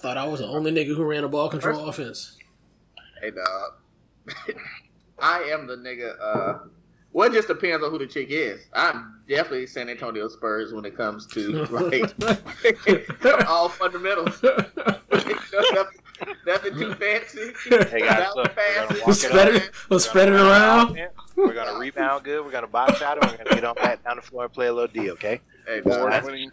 thought I was the only nigga who ran a ball control offense. Hey, dog. I am the nigga. Uh, well, it just depends on who the chick is. I'm definitely San Antonio Spurs when it comes to like all fundamentals. nothing, nothing too fancy. Hey guys, Nothing look, we're gonna walk Spread it it, up. we'll spread it around. We're gonna rebound good. We're gonna box out, and we're gonna get on back down the floor and play a little D. Okay? Hey, Four dog. twenty.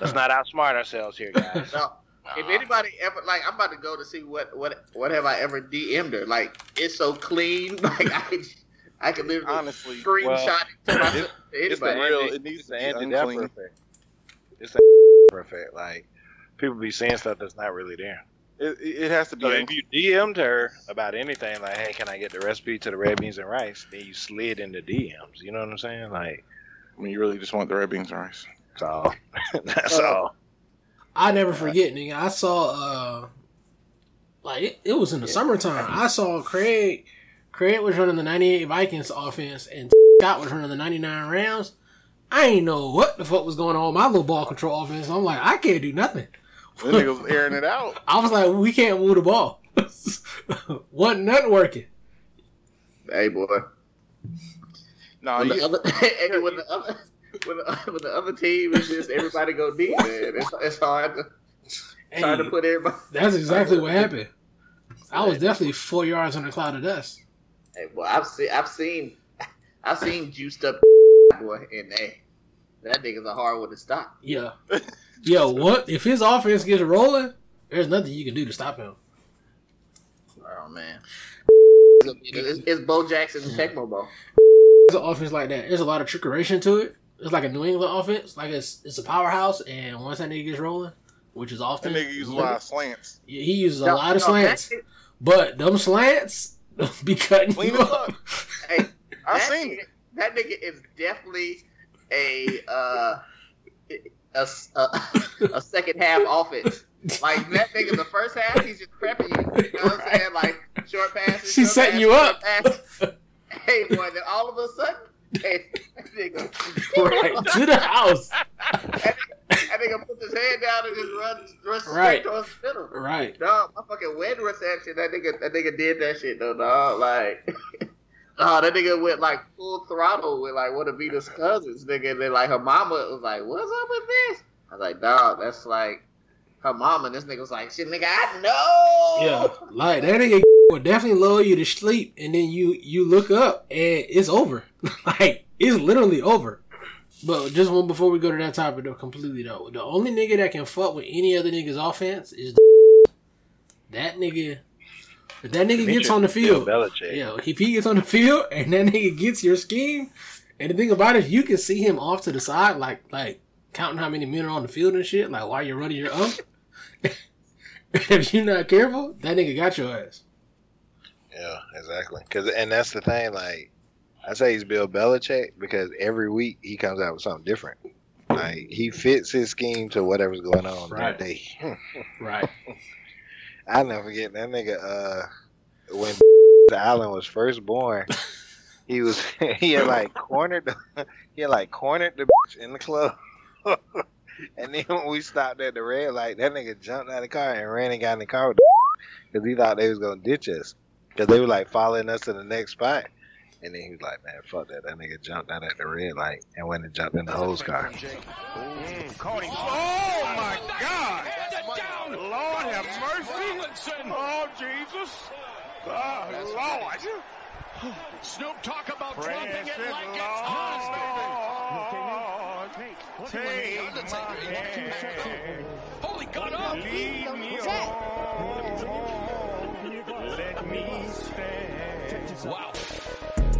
Let's not outsmart ourselves here, guys. No. If anybody ever like, I'm about to go to see what what what have I ever DM'd her? Like, it's so clean. Like I could I could literally Honestly, screenshot it to myself. it- to it's the real. Andy- It needs to the be Andy Dapper It's the Dapper effect. Like people be saying stuff that's not really there. It, it it has to be. So if you DM'd her about anything, like, "Hey, can I get the recipe to the red beans and rice?" Then you slid into DMs. You know what I'm saying? Like, I mean, you really just want the red beans and rice. that's all. that's Uh, all. I never forget, nigga. I saw, uh, like it, it was in the summertime. I saw Craig. Craig was running the '98 Vikings offense, and Scott was running the '99 Rams. I ain't know what the fuck was going on with my little ball control offense. I'm like, I can't do nothing. That nigga was airing it out. I was like, we can't move the ball. Wasn't nothing working. Hey boy. No, When the you, other and when the other when the, when the other team is just everybody go deep, man. It's, it's hard to Hey, try to put everybody. that's exactly what happened. I was definitely four yards on a cloud of dust. Hey, boy, I've seen I've seen I've seen juiced up boy, and hey, that nigga's a hard one to stop. Yeah. Yeah, what? If his offense gets rolling, there's nothing you can do to stop him. Oh man. It's, it's Bo Jackson and Tecmo Bowl. There's an offense like that. There's a lot of trickeration to it. It's like a New England offense. Like it's it's a powerhouse, and once that nigga gets rolling, which is that often, nigga uses a lot of slants. Yeah, he uses a lot of no, slants. that- But them slants be cutting Clean you as up. fuck. Hey, I that seen nigga, it. That nigga is definitely a uh, a, a, a second half offense. Like that nigga, the first half he's just prepping you. You know what I'm saying? Like short passes. She's short setting passes, you up. Hey boy, then all of a sudden, hey, that nigga, right to the house. that nigga puts his head down and just runs, runs straight Right. towards the middle. Right. Dog, my fucking wind reception. That nigga, that nigga did that shit though, dog. Like, oh, that nigga went like full throttle with like one of Vita's cousins, nigga. And then like her mama was like, "What's up with this?" I was like, "Dog, that's like her mama." And this nigga was like, "Shit, nigga, I know." Yeah, like that nigga will definitely lull you to sleep, and then you you look up and it's over. like it's literally over. But just one before we go to that topic, though, completely though, the only nigga that can fuck with any other nigga's offense is that nigga. If that nigga gets on the field, yeah, if he gets on the field and that nigga gets your scheme, and the thing about it, you can see him off to the side, like like counting how many men are on the field and shit, like while you're running your own. if you're not careful, that nigga got your ass. Yeah, exactly. Cause and that's the thing. Like I say, he's Bill Belichick because every week he comes out with something different. Like he fits his scheme to whatever's going on Right. that day. Right. I never forget that nigga. Uh, when Allen was first born, he was he had like cornered the, he had like cornered the bitch in the club. and then when we stopped at the red light, that nigga jumped out of the car and ran and got in the car with the because he thought they was gonna ditch us because they were like following us to the next spot. And then he was like, "Man, fuck that!" That nigga jumped out at the red light and went and jumped in the hose car. Mm, oh my God! Lord have mercy! Oh Jesus! Oh Lord! Snoop talk about Precious dropping it like it's hot. Lord, take my hand, Holy gun up. lead me on, let me stand. Wow.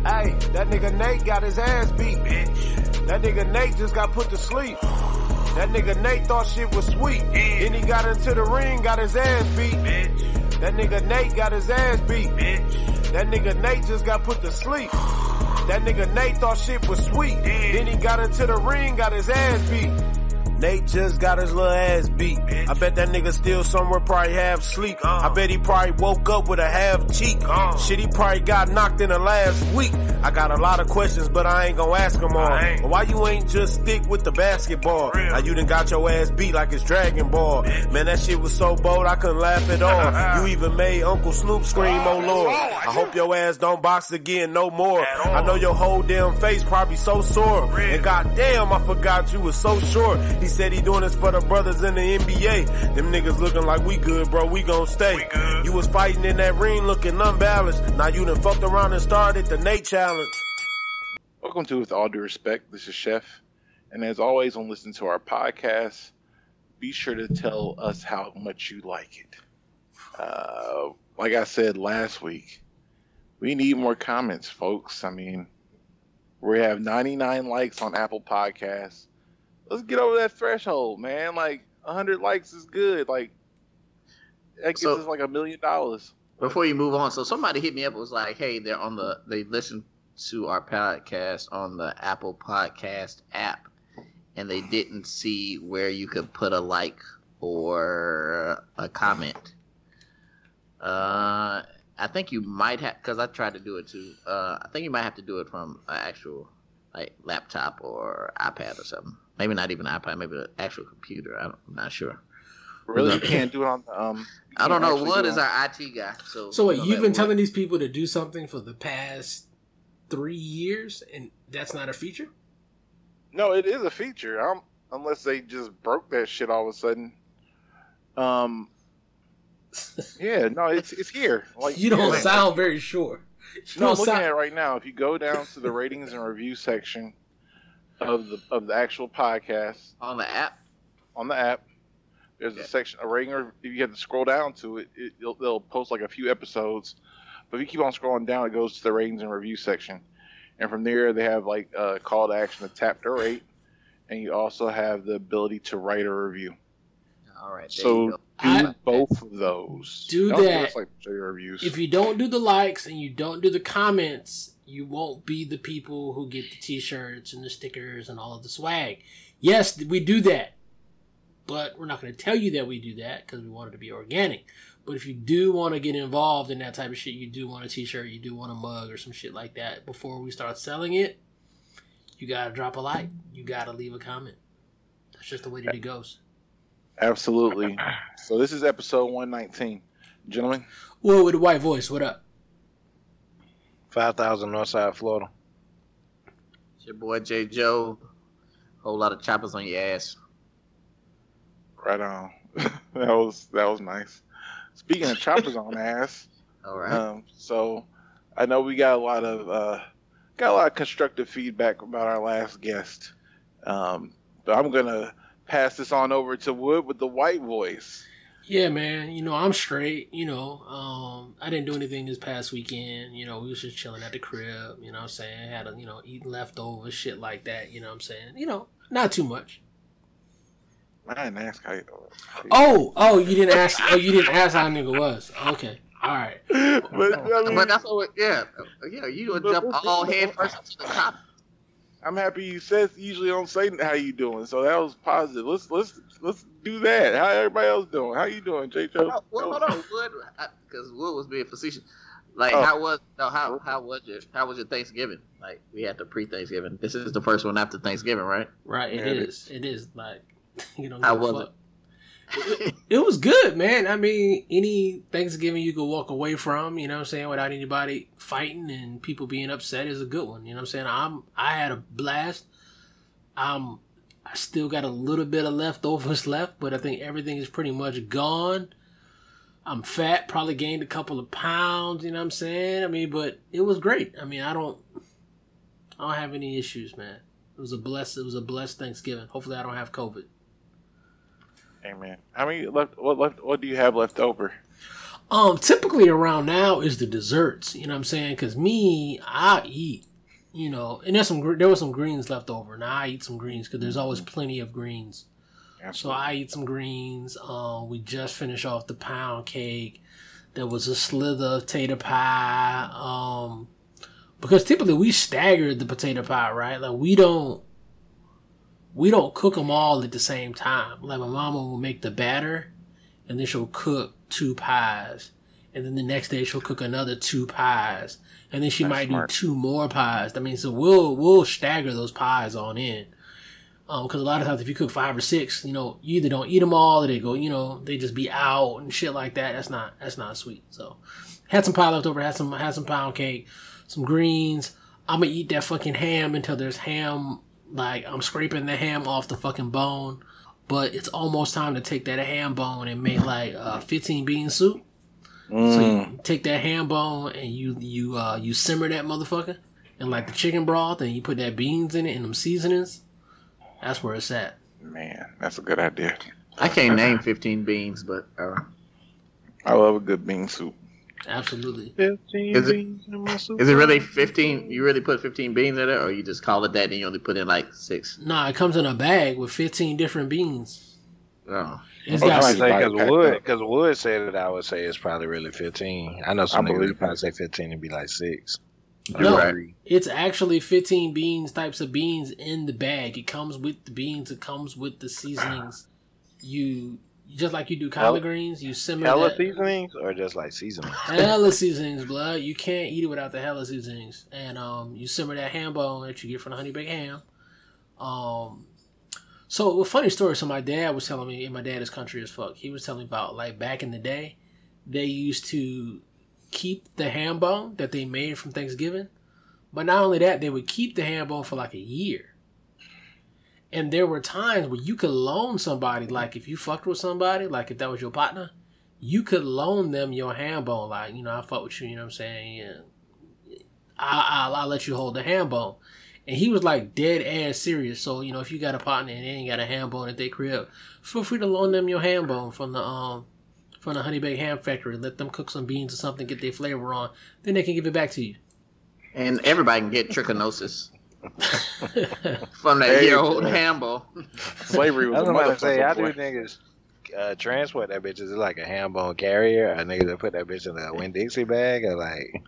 Hey, that nigga Nate got his ass beat. Bitch. That nigga Nate just got put to sleep. That nigga Nate thought shit was sweet. Then he got into the ring, got his ass beat. Bitch. That nigga Nate got his ass beat. Bitch. That nigga Nate just got put to sleep. That nigga Nate thought shit was sweet. Then he got into the ring, got his ass beat. Nate just got his little ass beat. I bet that nigga still somewhere probably half sleep. I bet he probably woke up with a half cheek. Shit, he probably got knocked in the last week. I got a lot of questions, but I ain't gonna ask them all. Why you ain't just stick with the basketball? Now you done got your ass beat like it's Dragon Ball. Man, that shit was so bold, I couldn't laugh at all. You even made Uncle Snoop scream, oh, oh lord. I hope your ass don't box again no more. I know your whole damn face probably so sore. And goddamn, I forgot you was so short. He said he doing this for the brothers in the NBA. Them niggas looking like we good, bro. We gon' stay. You was fighting in that ring looking unbalanced. Now you done fucked around and started the Nate challenge. Welcome to With All Due Respect. This is Chef. And as always, when listening to our podcast, be sure to tell us how much you like it. Uh, like I said last week, we need more comments, folks. I mean, we have 99 likes on Apple Podcasts. Let's get over that threshold, man. Like, 100 likes is good. Like, that gives So- us like a million dollars. Before you move on, so somebody hit me up and was like, "Hey, they're on the they listen to our podcast on the Apple Podcast app, and they didn't see where you could put a like or a comment." Uh, I think you might have because I tried to do it too. Uh, I think you might have to do it from an actual like laptop or iPad or something. Maybe not even iPad, maybe an actual computer. I don't, I'm not sure. Really? You can't do it on the. Um, I don't know. actually Wood do it is our IT guy, so So wait, you you've been Wood- telling these people to do something for the past three years, and that's not a feature. No, it is a feature. Um, unless they just broke that shit all of a sudden. Um. Yeah, no, it's it's here. Like You don't yeah. sound very sure. You No, I'm looking sound- at it right now. If you go down to the ratings and review section of the of the actual podcast on the app. on the app, there's Okay. a section a rating. Or if you have to scroll down to it, it it'll, they'll post like a few episodes. But if you keep on scrolling down, it goes to the ratings and review section, and from there they have like a call to action to tap their rate, and you also have the ability to write a review. All right. There So you go. do I- both of those. Do Don't that. like reviews. If you don't do the likes and you don't do the comments, you won't be the people who get the t-shirts and the stickers and all of the swag. Yes, we do that. But we're not going to tell you that we do that because we want it to be organic. But if you do want to get involved in that type of shit, you do want a t-shirt, you do want a mug or some shit like that before we start selling it, you got to drop a like. You got to leave a comment. That's just the way that it goes. Absolutely. So this is episode 119. Gentlemen, Whoa, with a white voice, what up? 5,000 Northside Florida. It's your boy J Joe. Whole lot of choppers on your ass. right on. that was that was nice. Speaking of choppers on ass, All right. um, so I know we got a lot of uh, got a lot of constructive feedback about our last guest. Um, but I'm gonna pass this on over to Wood with the white voice. Yeah, man. You know, I'm straight. You know, um, I didn't do anything this past weekend. You know, we was just chilling at the crib. You know what I'm saying? Had a, you know, eating leftovers, shit like that. You know what I'm saying? You know, not too much. I didn't ask how you. how you- Oh, oh, you didn't ask. Oh, you didn't ask how a nigga was. Okay. All right. but I mean, but that's what. Yeah. Yeah. You would jump all head first into the top. I'm happy you said usually don't say how you doing, so that was positive. Let's let's let's do that. How everybody else doing? How you doing, J. Joe? Well, hold on, Wood, because Wood was being facetious. Like, Oh. how was no? How how was your how was your Thanksgiving? Like, we had the pre-Thanksgiving. This is the first one after Thanksgiving, right? Right. It Yeah, it is. It is like you know. How give was fuck. It was good, man. I mean, any Thanksgiving you could walk away from, you know I'm saying, without anybody fighting and people being upset is a good one. You know what I'm saying? I'm I had a blast. I'm I still got a little bit of leftovers left, but I think everything is pretty much gone. I'm fat, probably gained a couple of pounds, you know what I'm saying? I mean, but it was great. I mean, I don't I don't have any issues, man. It was a blessed it was a blessed Thanksgiving. Hopefully I don't have COVID. Amen. How many left? What left? What do you have left over? Um, typically around now is the desserts. You know what I'm saying? Because me, I eat. You know, and there's some there was some greens left over. Now I eat some greens because there's always plenty of greens. So I eat some greens. Um, we just finished off the pound cake. There was a slither of tater pie. Um, because typically we stagger the potato pie, right? Like we don't we don't cook them all at the same time. Like my mama will make the batter, and then she'll cook two pies, and then the next day she'll cook another two pies, and then she That's might smart. do two more pies. I mean, so we'll we'll stagger those pies on in. Um, because a lot of times if you cook five or six, you know, you either don't eat them all or they go, you know, they just be out and shit like that. That's not that's not sweet. So, had some pie left over. Had some had some pound cake, some greens. I'm gonna eat that fucking ham until there's ham. Like I'm scraping the ham off the fucking bone. But it's almost time to take that ham bone and make like uh, 15 bean soup. So Mm. you take that ham bone and you you uh, you simmer that motherfucker and like the chicken broth and you put that beans in it and them seasonings. That's where it's at. Man, that's a good idea. I can't name 15 beans, but uh, I love a good bean soup. Absolutely. Fifteen Is it- beans in my is it really 15? You really put 15 beans in it, or you just call it that and you only put in like six? Nah, it comes in a bag with 15 different beans. Oh. It's I got might say because Wood, because Wood said it. I would say it's probably really fifteen. I know some I niggas believe would probably say fifteen and be like six. No. right. it's actually 15 beans types of beans in the bag. It comes with the beans. It comes with the seasonings. You just like you do collard Hella- greens. You simmer Hella that. seasonings or just like seasonings? hella seasonings, blood. You can't eat it without the hella seasonings. And um, you simmer that ham bone that you get from the honey baked ham. Um, so a funny story. So my dad was telling me, and my dad is country as fuck. He was telling me about like back in the day, they used to keep the ham bone that they made from Thanksgiving, but not only that, they would keep the ham bone for like a year. And there were times where you could loan somebody, like if you fucked with somebody, like if that was your partner, you could loan them your ham bone. Like, you know, I fuck with you, you know what I'm saying? Yeah. I, I'll, I'll let you hold the ham bone. And he was like dead ass serious. So, you know, if you got a partner and they ain't got a ham bone at their crib, feel free to loan them your ham bone from the, um, from the Honey Baked Ham Factory. Let them cook some beans or something, get their flavor on. Then they can give it back to you. And everybody can get trichinosis from that There year old go. hambo. Slavery was. I was was a about to say, I do boy. niggas uh, transport that bitch. Is it like a ham bone carrier? A nigga that put that bitch in a Winn Dixie bag? Or like,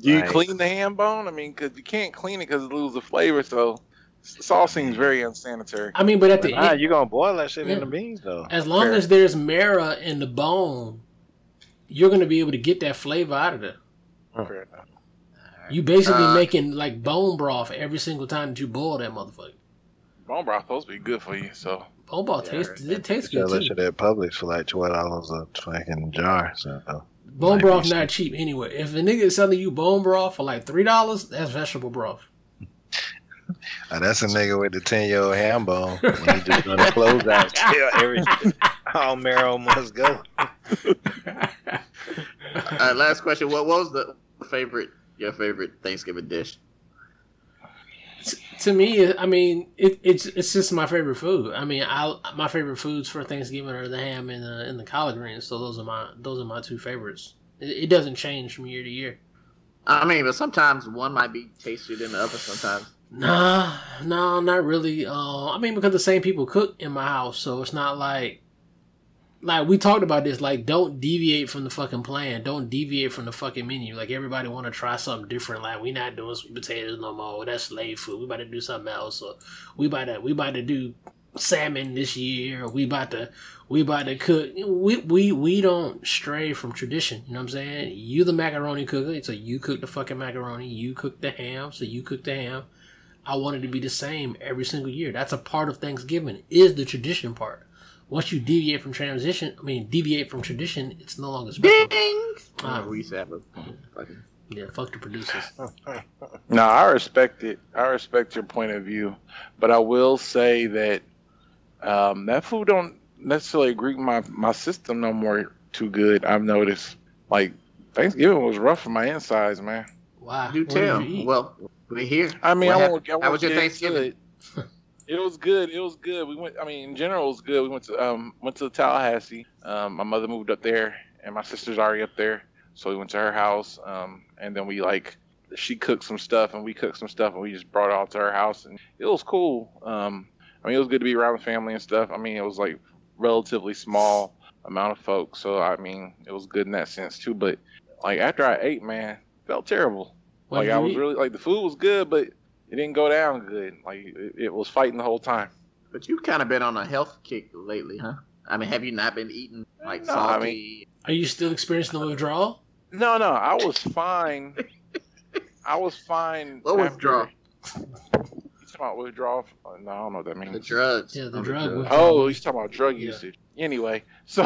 Do you Right. clean the ham bone? I mean, because you can't clean it because it loses the flavor. So this all seems very unsanitary. I mean, but at the nah, end, you gonna boil that shit in the beans though? as long Fair. as there's marrow in the bone, you're going to be able to get that flavor out of there. Fair enough. You basically Uh, making like bone broth every single time that you boil that motherfucker. Bone broth supposed to be good for you. So Bone broth Yeah, tastes it tastes Sell good that too. shit at Publix for like twelve dollars a fucking jar. So Bone Might broth be not cheap anyway. If a nigga is selling you bone broth for like three dollars, that's vegetable broth. uh, that's a nigga with the ten year old ham bone. When he just gonna close out, still everything. All marrow must go. Uh, last question: What was the favorite? Your favorite Thanksgiving dish? to me, I mean, it, it's it's just my favorite food. I mean, I my favorite foods for Thanksgiving are the ham and the and the collard greens. So those are my those are my two favorites. It, it doesn't change from year to year. I mean, but sometimes one might be tastier than the other. Sometimes. Nah, no, not really. Uh, I mean, because the same people cook in my house, so it's not like like we talked about this. Like, don't deviate from the fucking plan. Don't deviate from the fucking menu. Like everybody want to try something different. Like we not doing sweet potatoes no more. That's slave food. We about to do something else. Or we about to we about to do salmon this year. Or we about to we about to cook. We we we don't stray from tradition. You know what I'm saying? You the macaroni cooker, so you cook the fucking macaroni. You cook the ham, so you cook the ham. I want it to be the same every single year. That's a part of Thanksgiving. Is the tradition part. Once you deviate from transition, I mean deviate from tradition, it's no longer special. Ding! Ah. Uh, we used to have a fucking. Yeah, fuck the producers. no, I respect it. I respect your point of view, but I will say that um, that food don't necessarily agree with my my system no more too good. I've noticed. Like Thanksgiving was rough for my insides, man. Wow. Do tell. you? Well, we're here. I mean, What I won't. I won't How was your Thanksgiving? It was good. It was good. We went. I mean, in general, it was good. We went to um went to Tallahassee. Um, my mother moved up there, and my sister's already up there, so we went to her house. Um, and then we like she cooked some stuff, and we cooked some stuff, and we just brought it all to her house, and it was cool. Um, I mean, it was good to be around the family and stuff. I mean, it was like relatively small amount of folks, so I mean, it was good in that sense too. But like after I ate, man, felt terrible. What like I was eat? really like the food was good, but it didn't go down good. Like it, it was fighting the whole time. But you've kind of been on a health kick lately, huh? I mean, have you not been eating like No, I salty? Are you still experiencing the withdrawal? No, no, I was fine. I was fine. What after- withdrawal? You talking about withdrawal? Uh, No, I don't know what that means. the drugs. Yeah, the Oh, drug drugs. withdrawal. Oh, he's talking about drug Yeah. usage. Anyway, so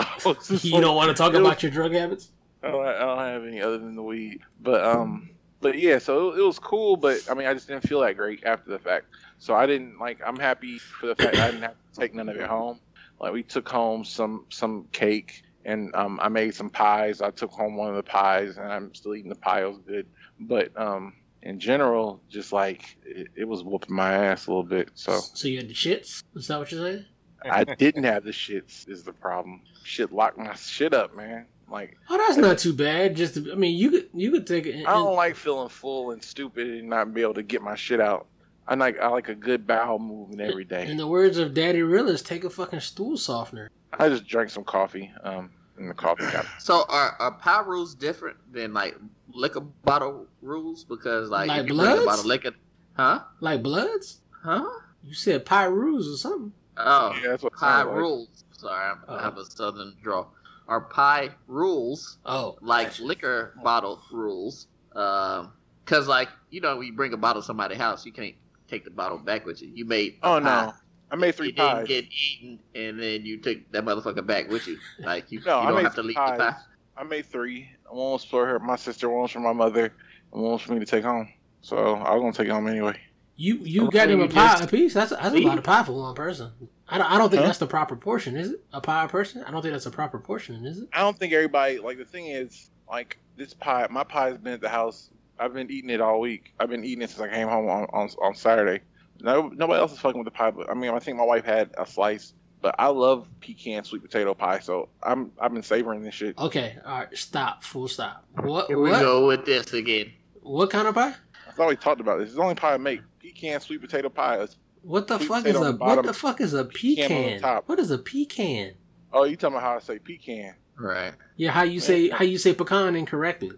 You don't want to talk It was- about your drug habits? I don't, I don't have any other than the weed. But um, but yeah, so it, was cool. But I mean, I just didn't feel that great after the fact. So I didn't like. I'm happy for the fact I didn't have to take none of it home. Like we took home some some cake and um, I made some pies. I took home one of the pies and I'm still eating the pie. It was good. But um, in general, just like it, it was whooping my ass a little bit. So So you had the shits? Is that what you're saying? I didn't have the shits. Is the problem? Shit locked my shit up, man. Like. Oh, that's not too bad. Just, to, I mean, you could you could take it. I don't like feeling full and stupid and not be able to get my shit out. I like I like a good bowel movement every day. In the words of Daddy Realist, take a fucking stool softener. I just drank some coffee um in the coffee cup. So are, are pie rules different than like liquor bottle rules? Because like, Like you bring a Bloods? bottle of liquor, huh? Like Bloods? Huh? You said pie rules or something. Oh, Yeah, that's what pie sounds like. rules. Sorry, I'm- Oh. I have a southern draw. Are pie rules Oh, like gotcha. liquor bottle rules? Um, cause like you know, when you bring a bottle to somebody's house, you can't take the bottle back with you. You made a Oh pie, no. I made three it didn't get eaten, and then you took that motherfucker back with you. Like you, No, you don't have to leave pies. the pie. I made three. One was for her, my sister, one was for my mother, and one was for me to take home. So I was gonna take it home anyway. You you Okay, got him a pie a piece. That's that's a lot of pie for one person. I don't, I don't think Huh? that's the proper portion, is it? A pie a person? I don't think that's a proper portion, is it? I don't think everybody like the thing is like this pie. My pie has been at the house. I've been eating it all week. I've been eating it since I came home on on, on Saturday. No, nobody else is fucking with the pie. But I mean, I think my wife had a slice. But I love pecan sweet potato pie, so I'm I've been savoring this shit. Okay, all right, stop, full stop. What Here we what go with this again. what kind of pie? I thought we talked about this. It's the only pie I make. Pecan sweet potato pie. It's- What the fuck is a on the what the fuck is a pecan pecan? top. What is a pecan? Oh, you talking about how I say pecan? Right. Yeah, how you say how you say pecan incorrectly?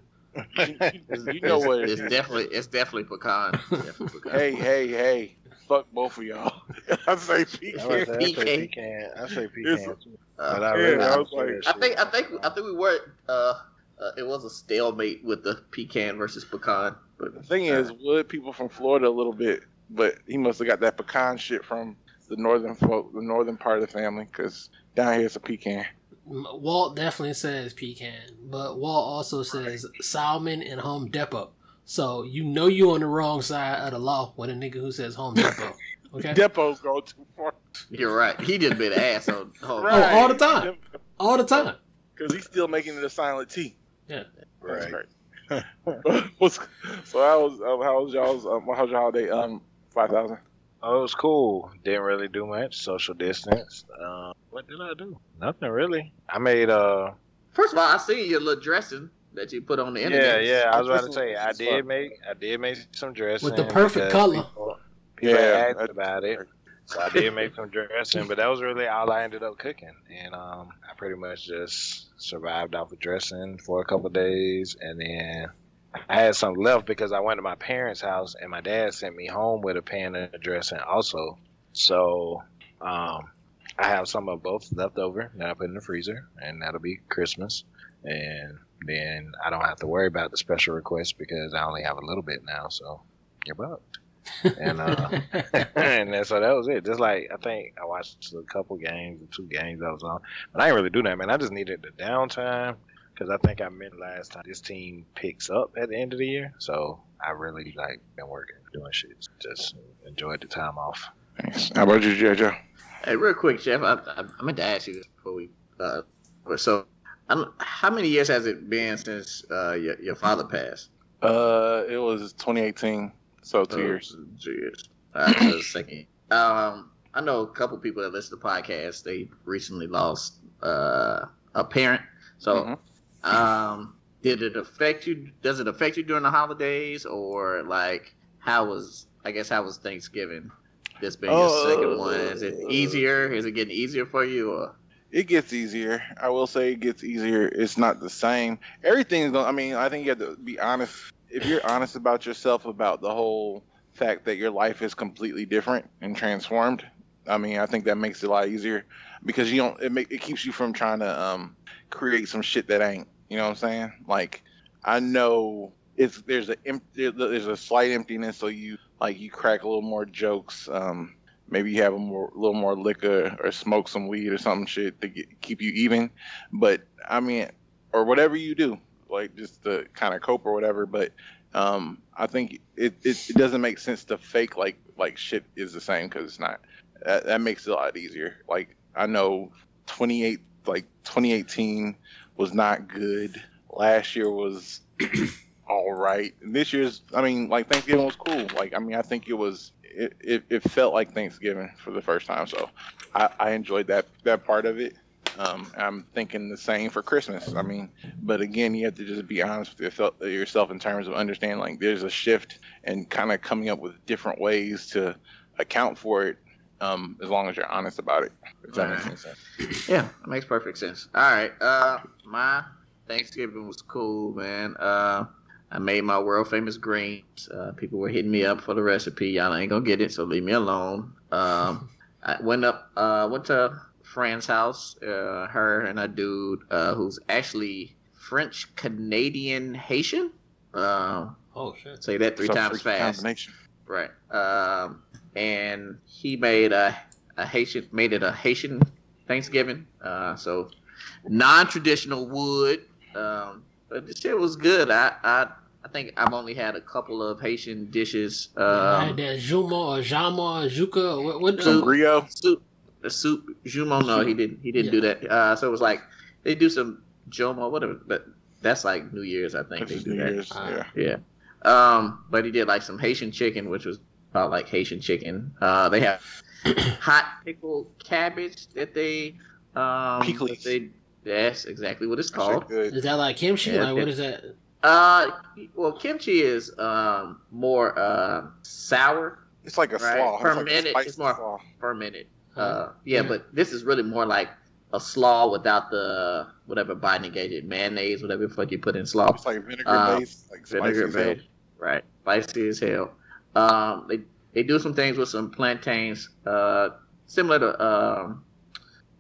You know what it It's is. definitely it's definitely pecan. It's definitely pecan. Hey, hey, hey! Fuck both of y'all. I say I pecan. say- I say Pecan. pecan. I say pecan. Uh, But I Yeah, really I was like- I think I think I think we were uh, uh it was a stalemate with the pecan versus pecan. But The thing is, Wood people from Florida a little bit, but he must have got that pecan shit from the northern folk, the northern part of the family, because down here it's a pecan. Walt definitely says pecan, but Walt also says Salmon and Home Depot. So you know you on the wrong side of the law with a nigga who says Home Depot. Okay, Depots go too far. you're right. He just been an ass on hold on. Right. Oh, all the time. all the time. Because he's still making it a silent T. Yeah. That's Right. Great. What's, so how was um, how was y'all's um, how was your holiday? Um, five thousand. Oh, it was cool. Didn't really do much. Social distance. Uh, what did I do? Nothing really. I made uh. First of all, I see your little dressing that you put on the internet. yeah. Yeah. I was about to This say I did make I did make some dressing With the perfect color. People, people Yeah, asked that's- about it. So I did make some dressing, but that was really all I ended up cooking, and um, I pretty much just survived off of dressing for a couple days, and then I had some left because I went to my parents' house, and my dad sent me home with a pan of dressing also. So um, I have some of both left over that I put in the freezer, and that'll be Christmas, and then I don't have to worry about the special request because I only have a little bit now, so you're bucked. And uh, and so that was it. Just like I think I watched a couple games, two games I was on, but I didn't really do that, man. I just needed the downtime because I think I meant last time this team picks up at the end of the year, so I really like been working, doing shit, just enjoyed the time off. Thanks. How about you, JoJo? Hey, real quick, Jeff. I, I, I meant to ask you this before we. Uh, so, I don't, how many years has it been since uh, your, your father passed? Uh, it was 2018, so two Oh, years. Two years. All right, so second. Um, I know a couple people that listen to podcasts. They recently lost uh, a parent. So, Mhm. um, did it affect you? Does it affect you during the holidays, or like how was? I guess how was Thanksgiving? This being your Uh, second one, is it easier? Is it getting easier for you? Or It gets easier. I will say it gets easier. It's not the same. Everything's going. I mean, I think you have to be honest. If you're honest about yourself about the whole fact that your life is completely different and transformed, I mean, I think that makes it a lot easier because you don't. It make it keeps you from trying to um create some shit that ain't. You know what I'm saying? Like I know it's there's a there's a slight emptiness, so you like you crack a little more jokes. Um, maybe you have a more little more liquor or smoke some weed or some shit to get, keep you even. But I mean, or whatever you do, like just to kind of cope or whatever. But um, I think it, it, it doesn't make sense to fake like like shit is the same because it's not. That, that makes it a lot easier. Like I know 28 like 2018 was not good. Last year was all right. This year's I mean like Thanksgiving was cool. Like I mean I think it was it, it, it felt like Thanksgiving for the first time. So I, I enjoyed that that part of it. Um, I'm thinking the same for Christmas. I mean, but again, you have to just be honest with yourself, in terms of understanding like there's a shift and kind of coming up with different ways to account for it. Um, as long as you're honest about it. If that Right. any sense. Yeah, that makes perfect sense. All right. Uh, my Thanksgiving was cool, man. Uh, I made my world famous greens. Uh, people were hitting me up for the recipe. Y'all ain't gonna get it, so leave me alone. Um, I went up, uh, went to friend's house. Uh, her and a dude uh, who's actually French Canadian Haitian. Uh, Oh shit. say that three Some times fast. Right. Um, and he made a, a Haitian made it a Haitian Thanksgiving. Uh, so non-traditional wood. Um, but the shit was good. I, I I think I've only had a couple of Haitian dishes. I had Um, that Juma or Jama or Juka. or What? what So- Some Brio. soup, the soup, joumou. No, he didn't. He didn't do that. Uh, so it was like they do some jomo, whatever. But that's like New Year's, I think This they do New that. Year's. Ah. Yeah. Yeah. Um, but he did like some Haitian chicken, which was about like Haitian chicken. Uh, they have hot pickled cabbage that they um Pickles. that they that's exactly what it's called. good. is that like kimchi? Yeah, like what it- is that? Uh, well, kimchi is um more uh sour It's like a Right. slaw. It's like a Fermented. It's more- slaw. fermented. Uh, Uh, yeah, yeah. but this is really more like a slaw without the whatever binding agent, mayonnaise, whatever the fuck you put in slaw. It's like vinegar Uh, based, like vinegar spicy as hell. based. Right. Spicy as hell. Um, they they do some things with some plantains, uh, similar to um,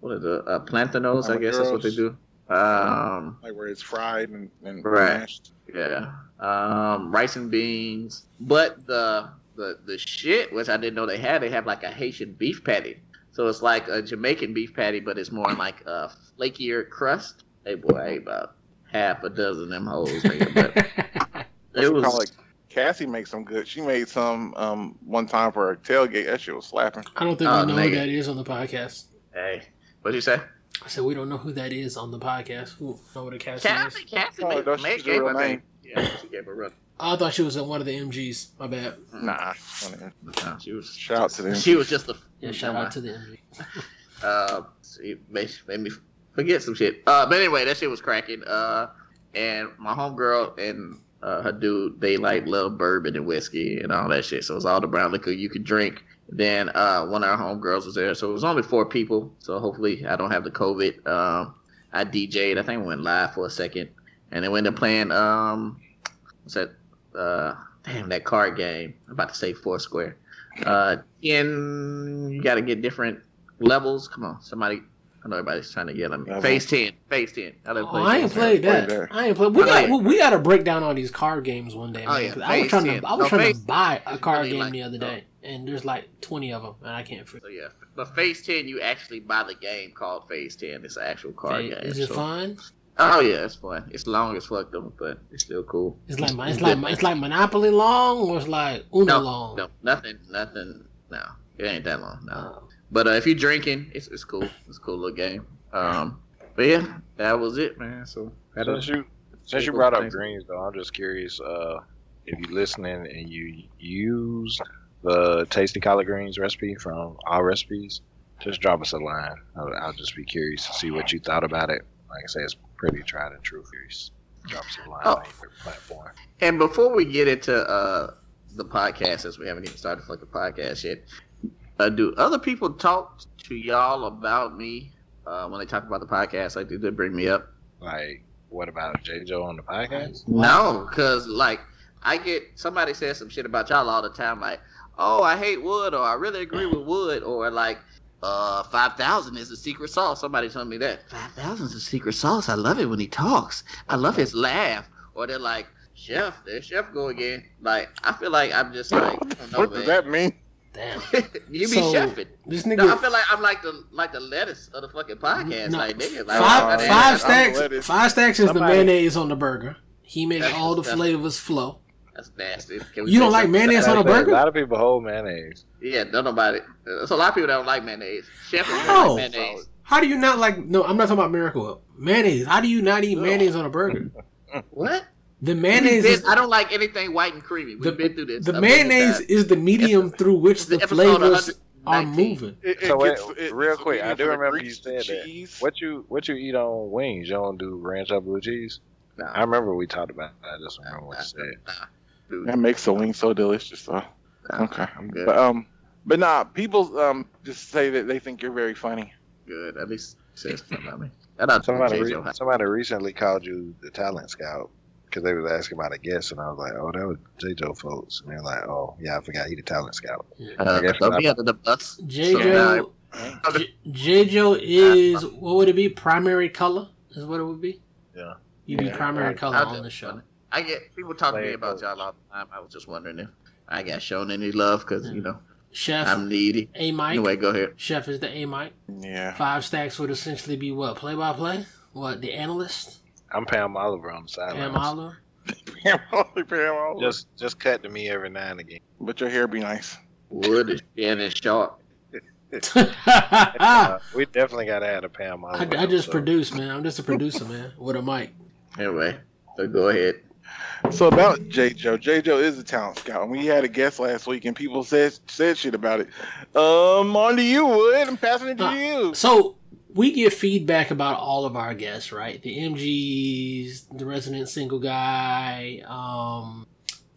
are the Uh, plantanos, I guess that's what they do. Um, Like where it's fried and, and Right. mashed. yeah. Um, rice and beans, but the the the shit, which I didn't know they had, they have like a Haitian beef patty. So it's like a Jamaican beef patty, but it's more like a flakier crust. Hey boy, I ate about half a dozen of them hoes, nigga, but it was kinda like Cassie makes some good. She made some um one time for her tailgate. That shit was slapping. I don't think Oh, we know who that is on the podcast. hey. What'd you say? I said we don't know who that is on the podcast. Who know what a cast is? Cassie, Cassie, Oh, made, that's made, gave her her name. name. Yeah, she gave her real. Oh, I thought she was in one of the MGs. My bad. Nah. No, she was. Shout out to them. She was just a. Yeah, shout out to the MG. Uh, she made, made me forget some shit. Uh, but anyway, that shit was cracking. Uh, and my homegirl and uh, her dude, they like love bourbon and whiskey and all that shit. So it was all the brown liquor you could drink. Then uh, one of our homegirls was there, so it was only four people. So hopefully I don't have the COVID. Um, I DJ'd. I think we went live for a second, and then we ended up playing. Um, what's that? Uh, damn that card game. I'm about to say Foursquare. Uh, in you got to get different levels. Come on, somebody. I know everybody's trying to yell at me. Level. Phase ten. Phase ten. I, done Oh, I ain't played that. Played. I ain't played. We got know we, we got to break down all these card games one day. Oh, man, yeah. 'cause I was trying 10. to I was No, trying to buy a card game like- the other day, and there's like twenty of them, and I can't. So yeah, but Phase ten, you actually buy the game called Phase ten. It's an actual card game. Is it so- fun? Oh yeah, it's fun. It's long as fuck though, but it's still cool. It's like it's like it's like Monopoly long, or it's like Uno no, long. no, nothing, nothing. No, it ain't that long. No. Oh. But uh, if you're drinking, it's it's cool. It's a cool little game. Um, but yeah, that was it, man. So that Since was- you since you Cool, brought up thanks. greens though, I'm just curious uh, if you're listening and you used the tasty collard greens recipe from our recipes. Just drop us a line. I'll, I'll just be curious to see what you thought about it. Like I say, it's pretty tried and true. Curious. Drop us a line Oh. on your platform. And before we get into uh, the podcast, since we haven't even started the fucking podcast yet, uh, do other people talk to y'all about me uh, when they talk about the podcast? Like, do they bring me up? Like, what about J. Joe on the podcast? No, because like I get somebody says some shit about y'all all the time, like, oh, I hate Wood, or I really agree with Wood, or like, uh, five thousand is the secret sauce. Somebody told me that five thousand is the secret sauce. I love it when he talks. I love his laugh. Or they're like, Chef, there Chef go again. Like, I feel like I'm just like, I don't know, what does man. that mean? Damn. you be So, chefing. This No, I feel like I'm like the like the lettuce of the fucking podcast. No, like nigga, like Five, I- I- five I'm stacks. Five stacks is the mayonnaise on the burger. He makes That's all the disgusting. flavors flow. That's nasty. Can we You don't like something? mayonnaise on a Like I said, burger? A lot of people hold mayonnaise. Yeah, no nobody. Uh, There's a lot of people that don't like mayonnaise. Chef don't How? like mayonnaise. How do you not like? No, I'm not talking about Miracle Whip. Mayonnaise. How do you not eat mayonnaise on a burger? What? The mayonnaise. been- Is, I don't like anything white and creamy. We've The- been through this. the mayonnaise times. is the medium through which the the flavors are moving. It, it So wait, gets- it- real quick, I do remember you grease, said that. What you what you eat on wings? You don't do ranch or blue cheese? Nah, I remember we talked about that. I just remember what you said. nah, dude, That makes the wing so delicious, though. Nah, Okay, I'm good. but um, but nah, people um just say that they think you're very funny. good. At least say something about me. Shout out to Somebody re- somebody recently called you the talent scout because they was asking about a guest, and I was like, oh, that was J. Joe folks, and they're like, oh, yeah, I forgot he the talent scout. Uh, I guess throw not. me under the bus. J So now- Joe. J Joe is what would it be? Primary color is what it would be. Yeah. You'd be Yeah, primary I- color I on just- the show. I get people talk to me about both. y'all all the time. I was just wondering if I got shown any love because you know Chef I'm needy. A Mike. Anyway, go ahead. Chef is the A Mike. Yeah. Five stacks would essentially be what play by play. What the analyst? I'm Pam Oliver on the side. Pam Oliver. Pam Oliver. Pam Oliver. Just just cut to me every now and again. but your hair be nice. Wood is Shannon Sharpe. Uh, we definitely got to add a Pam I, Oliver. I just episode. produce, man. I'm just a producer, man, with a mic. Anyway, so go ahead. So about J Joe, J Joe is a talent scout. And we had a guest last week, and people said said shit about it. Um, on to you, Wood. I'm passing it to Uh, you. So we get feedback about all of our guests, right? The MGs, the resident single guy, um,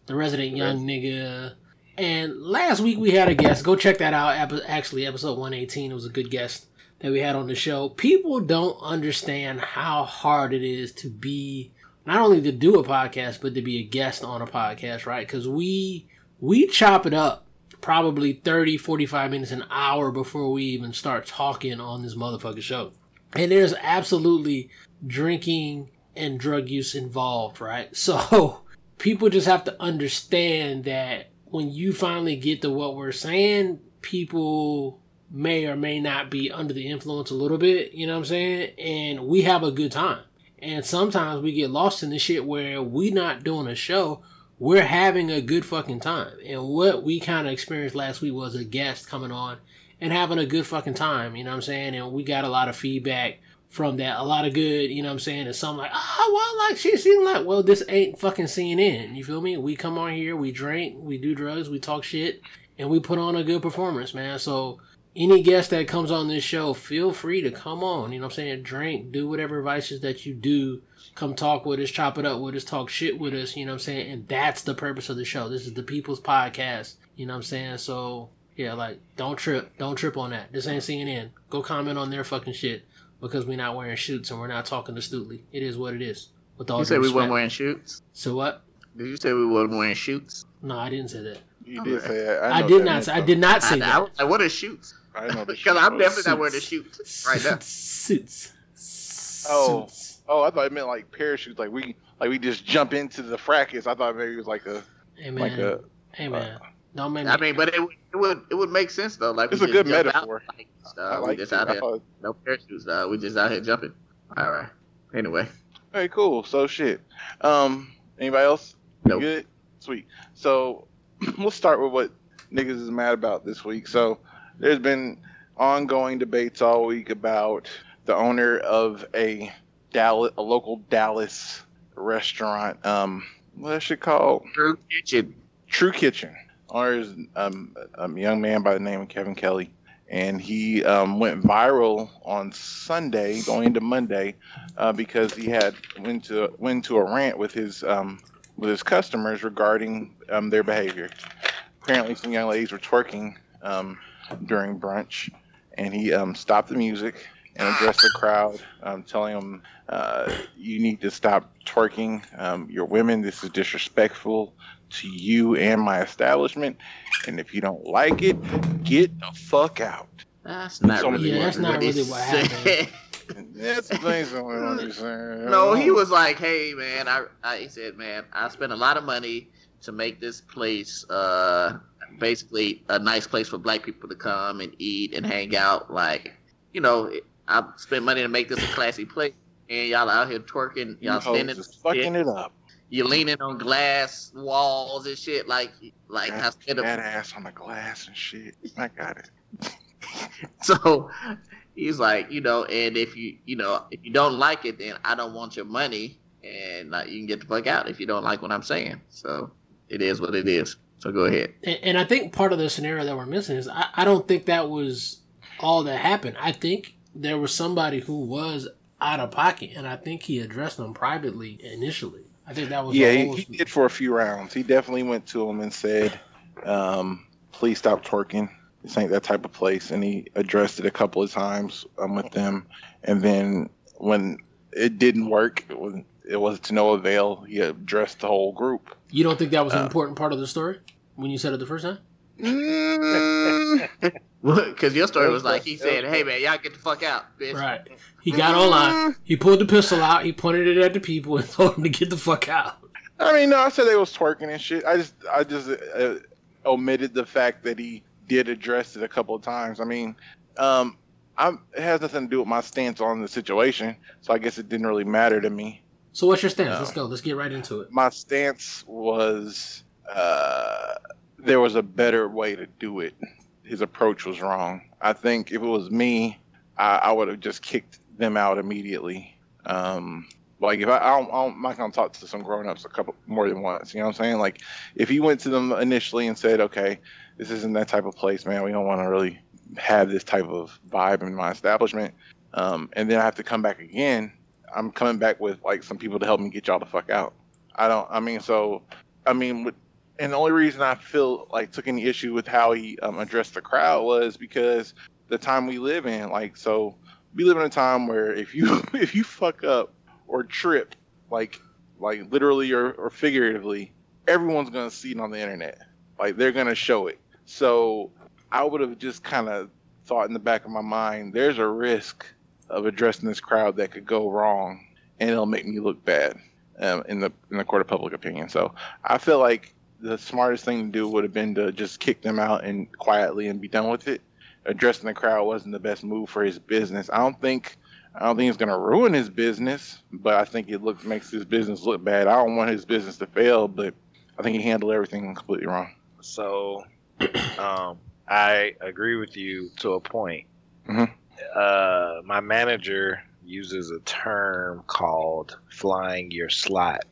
the resident young nigga. And last week we had a guest. Go check that out. Actually, episode 118 it was a good guest that we had on the show. People don't understand how hard it is to be not only to do a podcast but to be a guest on a podcast, right? Cuz we we chop it up probably 30, 45 minutes, an hour before we even start talking on this motherfucking show. And there's absolutely drinking and drug use involved, right? So people just have to understand that when you finally get to what we're saying, people may or may not be under the influence a little bit, you know what I'm saying? And we have a good time. And sometimes we get lost in the shit where we not doing a show, we're having a good fucking time. And what we kind of experienced last week was a guest coming on and having a good fucking time, you know what I'm saying? And we got a lot of feedback from that, a lot of good, you know what I'm saying? And some like, ah, oh, well, like shit seems like, well, this ain't fucking CNN, you feel me? We come on here, we drink, we do drugs, we talk shit, and we put on a good performance, man. So any guest that comes on this show, feel free to come on, you know what I'm saying? Drink, do whatever vices that you do. Come talk with us, chop it up with us, talk shit with us, you know what I'm saying? And that's the purpose of the show. This is the people's podcast, you know what I'm saying? So, yeah, like, don't trip. Don't trip on that. This ain't CNN. Go comment on their fucking shit because we're not wearing shoots and we're not talking astutely. It is what it is. With all You due said we weren't wearing shoots. So what? Did you say we weren't wearing shoots? No, I didn't say that. You did say that. I, know did that not. Say, I did not say I, I that. was like, what are shoots? I know. Because I'm shit. definitely not wearing the shoots right now. Suits. Oh. Suits. Oh, I thought it meant like parachutes. Like we, like we just jump into the fracas. I thought maybe it was like a, Hey like man. a. hey man. Don't make me. I mean, but it, would- it would it would make sense though. Like It's a good metaphor. Out, like, I uh, we like just it. out here, thought, no parachutes. Uh, we just out here jumping. All right. Anyway, hey, cool. So shit. Um, anybody else? Nope. Good. Sweet. So we'll start with what niggas is mad about this week. So there's been ongoing debates all week about the owner of a Dallas, a local Dallas restaurant. Um, what is shit called? Drew Kitchen. True Kitchen. Owner is um, a young man by the name of Kevin Kelly, and he um, went viral on Sunday, going into Monday, uh, because he had went to went to a rant with his um, with his customers regarding um, their behavior. Apparently, some young ladies were twerking um, during brunch, and he um, stopped the music and addressed the crowd, um, telling them, uh, "You need to stop twerking. Um, you're women. This is disrespectful to you and my establishment. And if you don't like it, get the fuck out. That's not So- really Yeah, what that's not really what happened. That's the thing. I don't. No, he was like, "Hey, man," I, I he said, "Man, I spent a lot of money to make this place, uh, basically a nice place for black people to come and eat and hang out. Like, you know, I spent money to make this a classy place, and y'all out here twerking, You y'all hoes standing, just fucking it up. you leaning on glass walls and shit, like, like I spent a that ass on the glass and shit. I got it. So he's like, you know, and if you, you know, if you don't like it, then I don't want your money, and like, you can get the fuck out if you don't like what I'm saying. So it is what it is. So go ahead. And, and I think part of the scenario that we're missing is I, I don't think that was all that happened. I think there was somebody who was out of pocket, and I think he addressed them privately initially. I think that was Yeah, he, he did for a few rounds. He definitely went to him and said, um, "Please stop twerking. This ain't that type of place." And he addressed it a couple of times um, with them. And then when it didn't work, it was it was to no avail. He addressed the whole group. You don't think that was an Uh, important part of the story when you said it the first time? Mm, Because your story was like he said, "Hey man, y'all get the fuck out, bitch." Right. He got online. He pulled the pistol out. He pointed it at the people and told them to get the fuck out. I mean, no, I said they was twerking and shit. I just I just uh, omitted the fact that he did address it a couple of times. I mean, um, I'm, it has nothing to do with my stance on the situation, so I guess it didn't really matter to me. So what's your stance? No. Let's go. Let's get right into it. my stance was uh, there was a better way to do it. His approach was wrong. I think if it was me, I, I would have just kicked them out immediately. Um, like if I, I don't, I I'm not gonna talk to some grown ups a couple more than once. You know what I'm saying? Like if he went to them initially and said, "Okay, this isn't that type of place, man. We don't want to really have this type of vibe in my establishment," um, and then I have to come back again. I'm coming back with like some people to help me get y'all the fuck out. I don't. I mean, so I mean, with, and the only reason I feel like took any issue with how he um, addressed the crowd was because the time we live in. Like, so we live in a time where if you if you fuck up or trip, like like literally or, or figuratively, everyone's gonna see it on the internet. Like they're gonna show it. So I would have just kind of thought in the back of my mind, there's a risk of addressing this crowd that could go wrong, and it'll make me look bad um, in the in the court of public opinion. So I feel like the smartest thing to do would have been to just kick them out and quietly and be done with it. Addressing the crowd wasn't the best move for his business. I don't think I don't think it's gonna ruin his business, but I think it looks makes his business look bad. I don't want his business to fail, but I think he handled everything completely wrong. So, um, I agree with you to a point. Mhm. Uh, my manager uses a term called flying your slot.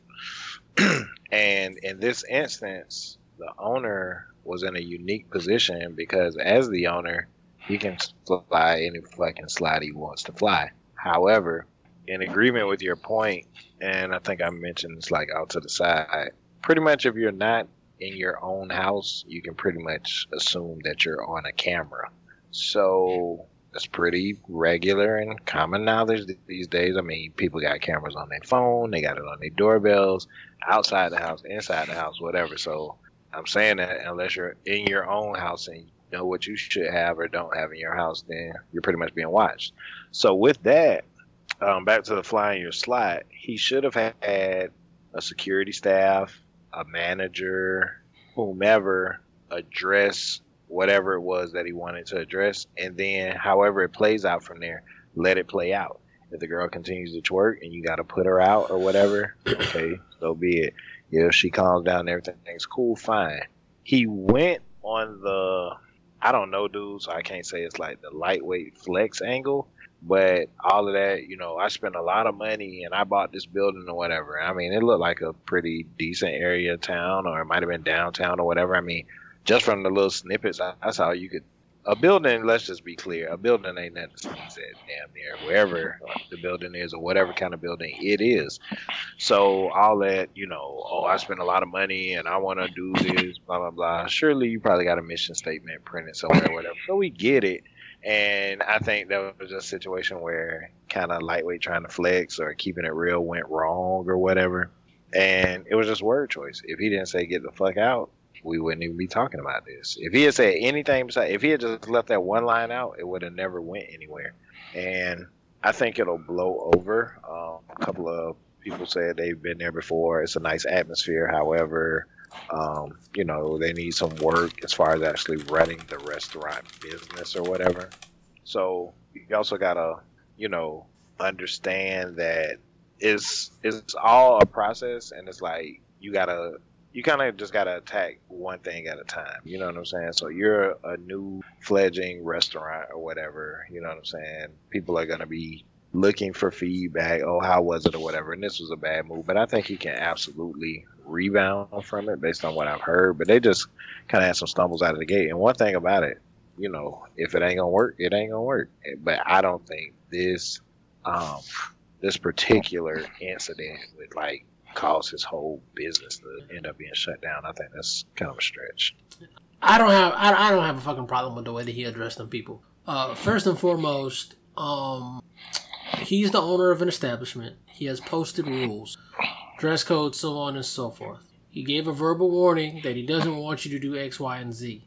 and in this instance, the owner was in a unique position because, as the owner, he can fly any fucking slot he wants to fly. However, in agreement with your point, and I think I mentioned this like out to the side, pretty much if you're not in your own house, you can pretty much assume that you're on a camera. So it's pretty regular and common knowledge these days. I mean, people got cameras on their phone, they got it on their doorbells, outside the house, inside the house, whatever. So I'm saying that unless you're in your own house and you know what you should have or don't have in your house, then you're pretty much being watched. So with that, um, back to the flying your slot, he should have had a security staff, a manager, whomever address whatever it was that he wanted to address, and then however it plays out from there, let it play out. If the girl continues to twerk and you got to put her out or whatever, okay, so be it. If she calms down, and everything's cool, fine. He went on the, I don't know, dude, so I can't say it's like the lightweight flex angle, but all of that, you know, I spent a lot of money and I bought this building or whatever. I mean, it looked like a pretty decent area of town, or it might have been downtown or whatever. I mean, just from the little snippets I, I saw, you could. A building, let's just be clear, a building ain't nothing to sneeze at damn near wherever the building is or whatever kind of building it is. So all that, you know, oh, I spent a lot of money and I want to do this, blah blah blah. Surely you probably got a mission statement printed somewhere, or whatever. So we get it. And I think that was a situation where kind of lightweight trying to flex or keeping it real went wrong or whatever. and it was just word choice. If he didn't say get the fuck out, we wouldn't even be talking about this. If he had said anything besides, if he had just left that one line out, it would have never went anywhere. And I think it'll blow over. Um, a couple of people said they've been there before. It's a nice atmosphere. However, um, you know, they need some work as far as actually running the restaurant business or whatever. So you also gotta, you know, understand that it's it's all a process, and it's like you gotta you kind of just gotta attack one thing at a time. You know what I'm saying? So you're a new fledgling restaurant or whatever. You know what I'm saying? People are gonna be looking for feedback. Oh, how was it or whatever? And this was a bad move, but I think he can absolutely rebound from it based on what I've heard. But they just kind of had some stumbles out of the gate. And one thing about it, you know, if it ain't gonna work, it ain't gonna work. But I don't think this um this particular incident would like cause his whole business to end up being shut down. I think that's kind of a stretch. I don't have I, I don't have a fucking problem with the way that he addressed them people. Uh, first and foremost, um, he's the owner of an establishment. He has posted rules, dress code, so on and so forth. He gave a verbal warning that he doesn't want you to do X, Y, and Z.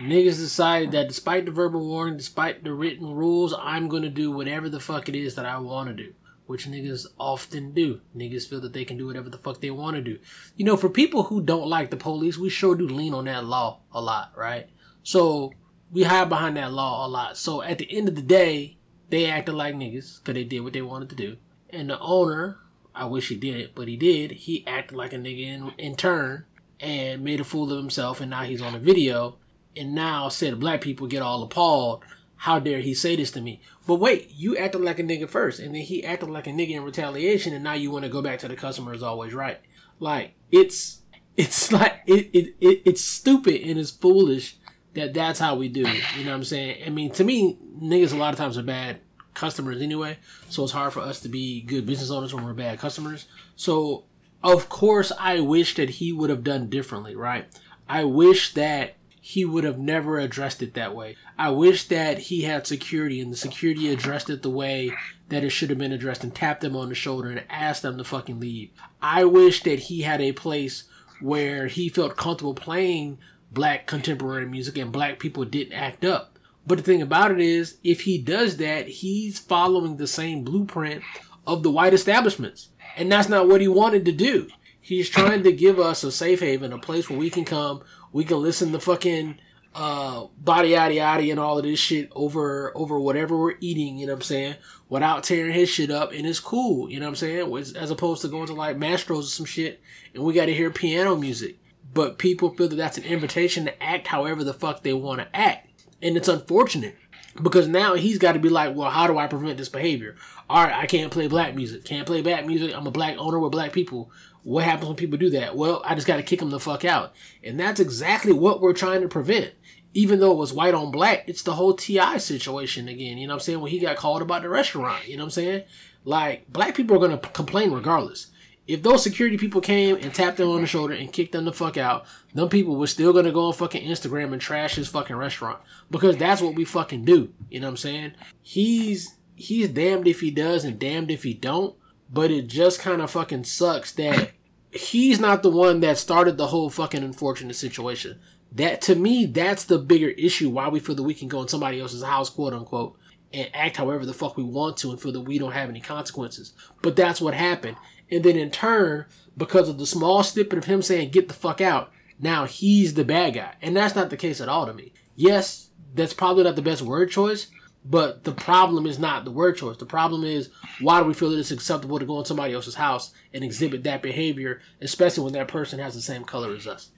Niggas decided that despite the verbal warning, despite the written rules, I'm gonna do whatever the fuck it is that I want to do. Which niggas often do. Niggas feel that they can do whatever the fuck they want to do. You know, for people who don't like the police, we sure do lean on that law a lot, right? So we hide behind that law a lot. So at the end of the day, they acted like niggas because they did what they wanted to do. And the owner, I wish he did but he did. He acted like a nigga in, in turn and made a fool of himself. And now he's on a video and now said black people get all appalled. How dare he say this to me? But wait, you acted like a nigga first, and then he acted like a nigga in retaliation, and now you want to go back to the customer is always right. Like it's it's like it, it, it it's stupid and it's foolish that that's how we do. You know what I'm saying? I mean, to me, niggas a lot of times are bad customers anyway, so it's hard for us to be good business owners when we're bad customers. So of course, I wish that he would have done differently, right? I wish that he would have never addressed it that way. I wish that he had security and the security addressed it the way that it should have been addressed and tapped them on the shoulder and asked them to fucking leave. I wish that he had a place where he felt comfortable playing black contemporary music and black people didn't act up. But the thing about it is, if he does that, he's following the same blueprint of the white establishments. And that's not what he wanted to do. He's trying to give us a safe haven, a place where we can come, we can listen to fucking uh body yaddy yaddy and all of this shit over over whatever we're eating, you know what I'm saying, without tearing his shit up and it's cool, you know what I'm saying? As opposed to going to like Mastros or some shit and we gotta hear piano music. But people feel that that's an invitation to act however the fuck they want to act. And it's unfortunate because now he's got to be like, well, how do I prevent this behavior? All right, I can't play black music. Can't play black music. I'm a black owner with black people. What happens when people do that? Well, I just got to kick them the fuck out. And that's exactly what we're trying to prevent. Even though it was white on black, it's the whole T.I. situation again. You know what I'm saying? When he got called about the restaurant, you know what I'm saying? Like, black people are going to complain regardless. If those security people came and tapped them on the shoulder and kicked them the fuck out, them people were still gonna go on fucking Instagram and trash his fucking restaurant. Because that's what we fucking do. You know what I'm saying? He's he's damned if he does and damned if he don't. But it just kind of fucking sucks that he's not the one that started the whole fucking unfortunate situation. That to me, that's the bigger issue. Why we feel that we can go in somebody else's house, quote unquote, and act however the fuck we want to and feel that we don't have any consequences. But that's what happened. And then in turn, because of the small snippet of him saying, get the fuck out, now he's the bad guy. And that's not the case at all to me. Yes, that's probably not the best word choice, but the problem is not the word choice. The problem is why do we feel that it's acceptable to go in somebody else's house and exhibit that behavior, especially when that person has the same color as us?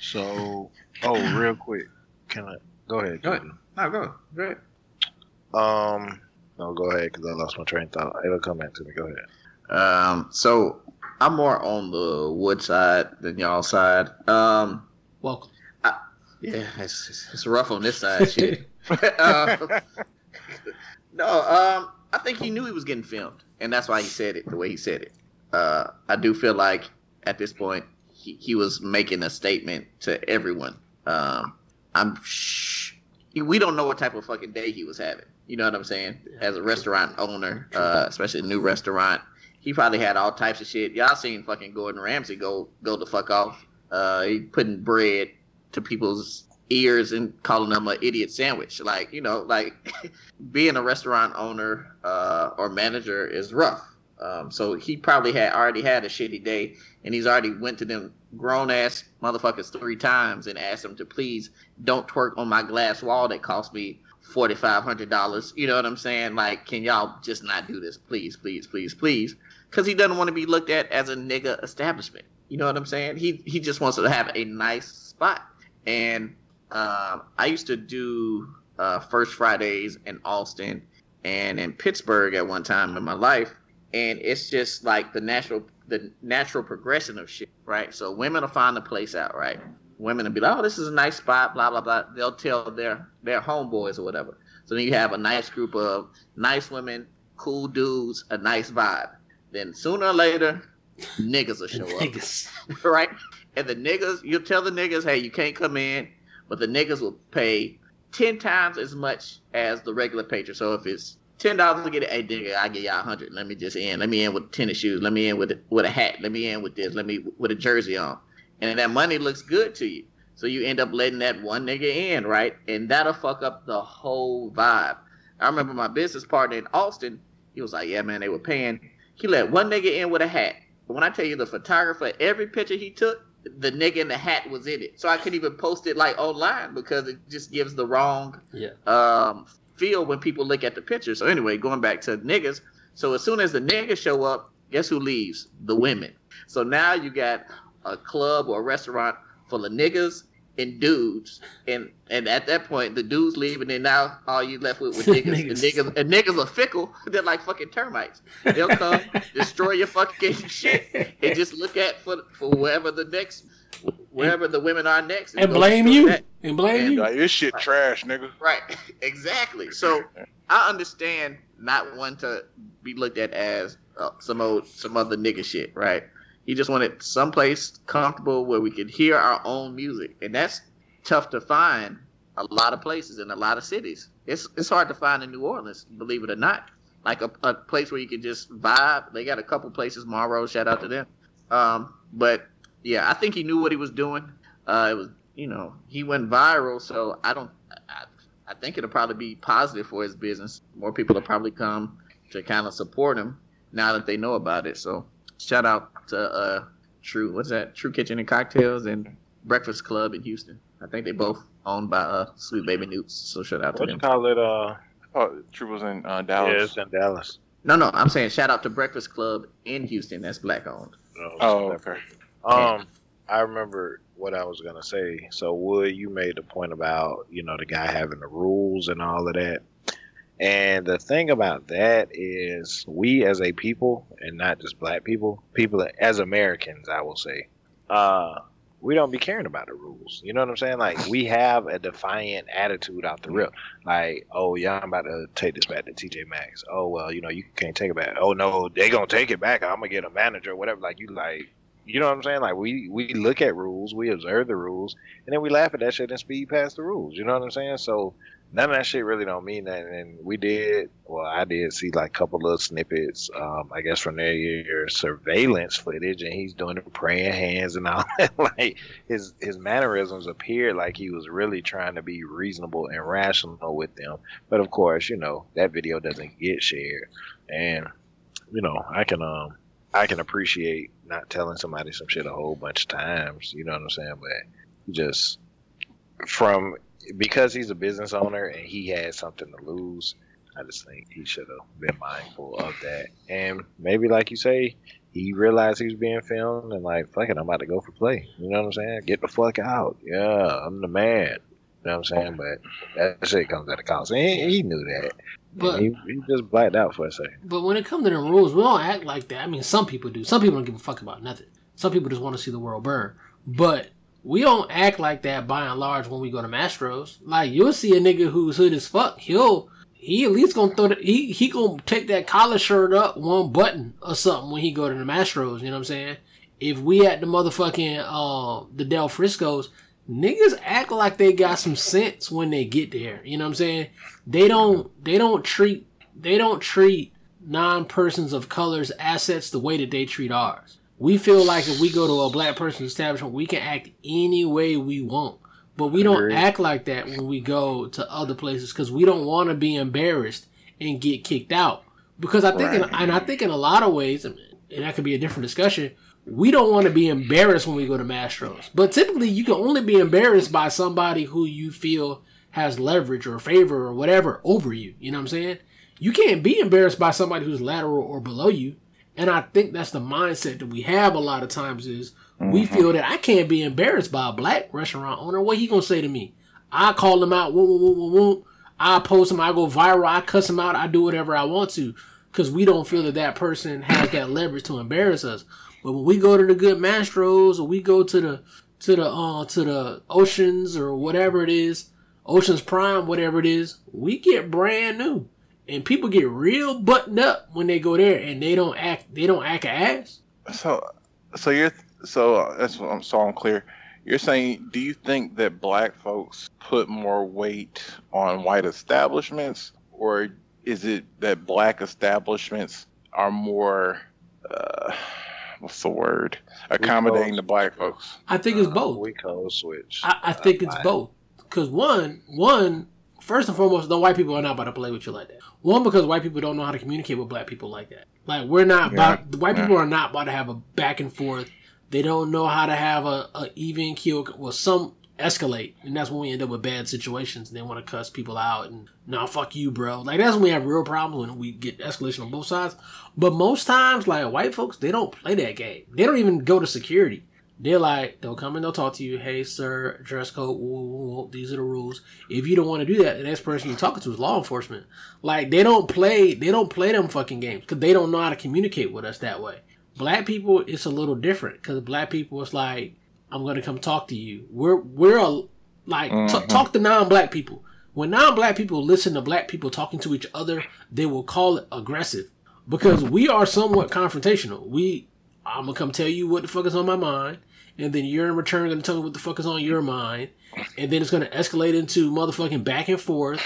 So, oh, real quick, can I go ahead? Go ahead. No, go. Go ahead. Um, no, go ahead because I lost my train of thought. It'll come back to me. Go ahead. Um, so I'm more on the wood side than y'all side. Um, Welcome. yeah, it's, it's, it's rough on this side, shit. um, no, um, I think he knew he was getting filmed, and that's why he said it the way he said it. Uh, I do feel like at this point he, he was making a statement to everyone. Um, I'm sh- we don't know what type of fucking day he was having. You know what I'm saying? As a restaurant owner, uh, especially a new restaurant, he probably had all types of shit. Y'all seen fucking Gordon Ramsay go go the fuck off. Uh, he putting bread to people's ears and calling them an idiot sandwich. Like you know, like being a restaurant owner uh, or manager is rough. Um, so he probably had already had a shitty day, and he's already went to them grown ass motherfuckers three times and asked them to please don't twerk on my glass wall that cost me forty five hundred dollars. You know what I'm saying? Like, can y'all just not do this, please, please, please, please? Because he doesn't want to be looked at as a nigga establishment. You know what I'm saying? He he just wants to have a nice spot. And um, I used to do uh, First Fridays in Austin and in Pittsburgh at one time in my life, and it's just like the natural the natural progression of shit, right? So women will find the place out, right? Women will be like, "Oh, this is a nice spot," blah blah blah. They'll tell their their homeboys or whatever. So then you have a nice group of nice women, cool dudes, a nice vibe. Then sooner or later, niggas will show up right? And the niggas, you'll tell the niggas, hey, you can't come in, but the niggas will pay ten times as much as the regular patron. So if it's ten dollars to get hey nigga, I get y'all a hundred. Let me just in. Let me in with tennis shoes. Let me in with a, with a hat. Let me in with this. Let me with a jersey on. And that money looks good to you. So you end up letting that one nigga in, right? And that'll fuck up the whole vibe. I remember my business partner in Austin, he was like, Yeah, man, they were paying. He let one nigga in with a hat. But when I tell you the photographer, every picture he took, the nigga in the hat was in it. So I couldn't even post it like online because it just gives the wrong Yeah. um, feel when people look at the picture. So anyway, going back to niggas. So as soon as the niggas show up, guess who leaves? The women. So now you got a club or a restaurant full of niggas and dudes, and and at that point the dudes leave, and then now all you left with, with niggas. and Niggas. niggas and niggas are fickle. They're like fucking termites. They'll come destroy your fucking shit and just look at for for wherever the next wherever the women are next And go blame you. that. And blame And, you. Like, this shit trash, nigga. Right, exactly. So I understand not wanting to be looked at as uh, some old, some other nigga shit, right? He just wanted someplace comfortable where we could hear our own music, and that's tough to find. A lot of places in a lot of cities. It's it's hard to find in New Orleans, believe it or not. Like a, a place where you can just vibe. They got a couple places. Morrow, shout out to them. Um, but yeah, I think he knew what he was doing. Uh, it was you know he went viral, so I don't. I, I think it'll probably be positive for his business. More people will probably come to kind of support him now that they know about it. So shout out to uh, True. What's that? True Kitchen and Cocktails and Breakfast Club in Houston. I think they both owned by uh, Sweet Baby Newts. So shout out to What you them. call it? Uh, Oh, True was in uh, yeah, Dallas. it's in Dallas. No, no, I'm saying shout out to Breakfast Club in Houston. That's black owned. Oh, okay. Um, I remember what I was gonna say. So, Wood, you made the point about you know the guy having the rules and all of that. And the thing about that is, we as a people, and not just black people, people as Americans, I will say, uh, we don't be caring about the rules. You know what I'm saying? Like we have a defiant attitude out the rip. Like, oh yeah, I'm about to take this back to TJ Maxx. Oh well, you know you can't take it back. Oh no, they gonna take it back. I'm gonna get a manager, whatever. Like you like, you know what I'm saying? Like we we look at rules, we observe the rules, and then we laugh at that shit and speed past the rules. You know what I'm saying? So none of that shit really don't mean that. And we did, well, I did see like a couple of snippets, um, I guess from their your surveillance footage, and he's doing the praying hands and all that. like his his mannerisms appeared like he was really trying to be reasonable and rational with them. But of course, you know that video doesn't get shared, and you know I can um I can appreciate not telling somebody some shit a whole bunch of times. You know what I'm saying? But just from because he's a business owner and he had something to lose, I just think he should have been mindful of that. And maybe, like you say, he realized he was being filmed and like, fuck it, I'm about to go for play. You know what I'm saying? Get the fuck out. Yeah, I'm the man. You know what I'm saying? But that shit comes at a cost. And he, he knew that. But he, he just blacked out for a second. But when it comes to the rules, we don't act like that. I mean, some people do. Some people don't give a fuck about nothing. Some people just want to see the world burn. But we don't act like that by and large when we go to Mastros. Like you'll see a nigga who's hood as fuck. He'll he at least gonna throw the, he he gonna take that collar shirt up one button or something when he go to the Mastros. You know what I'm saying? If we at the motherfucking uh the Del Frisco's, niggas act like they got some sense when they get there. You know what I'm saying? They don't they don't treat they don't treat non persons of color's assets the way that they treat ours. We feel like if we go to a black person's establishment, we can act any way we want. But we don't act like that when we go to other places because we don't want to be embarrassed and get kicked out. Because I think, in, and I think in a lot of ways, and that could be a different discussion. We don't want to be embarrassed when we go to Mastros. But typically, you can only be embarrassed by somebody who you feel has leverage or favor or whatever over you. You know what I'm saying? You can't be embarrassed by somebody who's lateral or below you. And I think that's the mindset that we have a lot of times is we feel that I can't be embarrassed by a black restaurant owner. What he gonna say to me? I call him out. Woo, woo, woo, woo, woo. I post him. I go viral. I cuss him out. I do whatever I want to because we don't feel that that person has that leverage to embarrass us. But when we go to the good Mastros or we go to the to the uh to the oceans or whatever it is, Oceans Prime, whatever it is, we get brand new. And people get real buttoned up when they go there and they don't act they don't act a ass. So, so you're so uh, that's what I'm so I'm clear. You're saying, do you think that black folks put more weight on white establishments, or is it that black establishments are more, uh, what's the word, accommodating the black folks? I think it's both. We code switch. I, I think it's both. Because one, one, first and foremost, the white people are not about to play with you like that. One, because white people don't know how to communicate with black people like that. Like we're not about the white yeah. people are not about to have a back and forth. They don't know how to have a, a even keel. Well, some escalate, and that's when we end up with bad situations. And they want to cuss people out and nah, fuck you, bro. Like that's when we have real problems when we get escalation on both sides. But most times, like white folks, they don't play that game. They don't even go to security. They're like, they'll come and they'll talk to you. Hey, sir, dress code. woo, woo, woo, These are the rules. If you don't want to do that, the next person you're talking to is law enforcement. Like they don't play, they don't play them fucking games because they don't know how to communicate with us that way. Black people, it's a little different because black people, it's like, I'm gonna come talk to you. We're we're a, like t- Mhm. talk to non-black people. When non-black people listen to black people talking to each other, they will call it aggressive because we are somewhat confrontational. We, I'm gonna come tell you what the fuck is on my mind, and then you're in return gonna tell me what the fuck is on your mind, and then it's gonna escalate into motherfucking back and forth,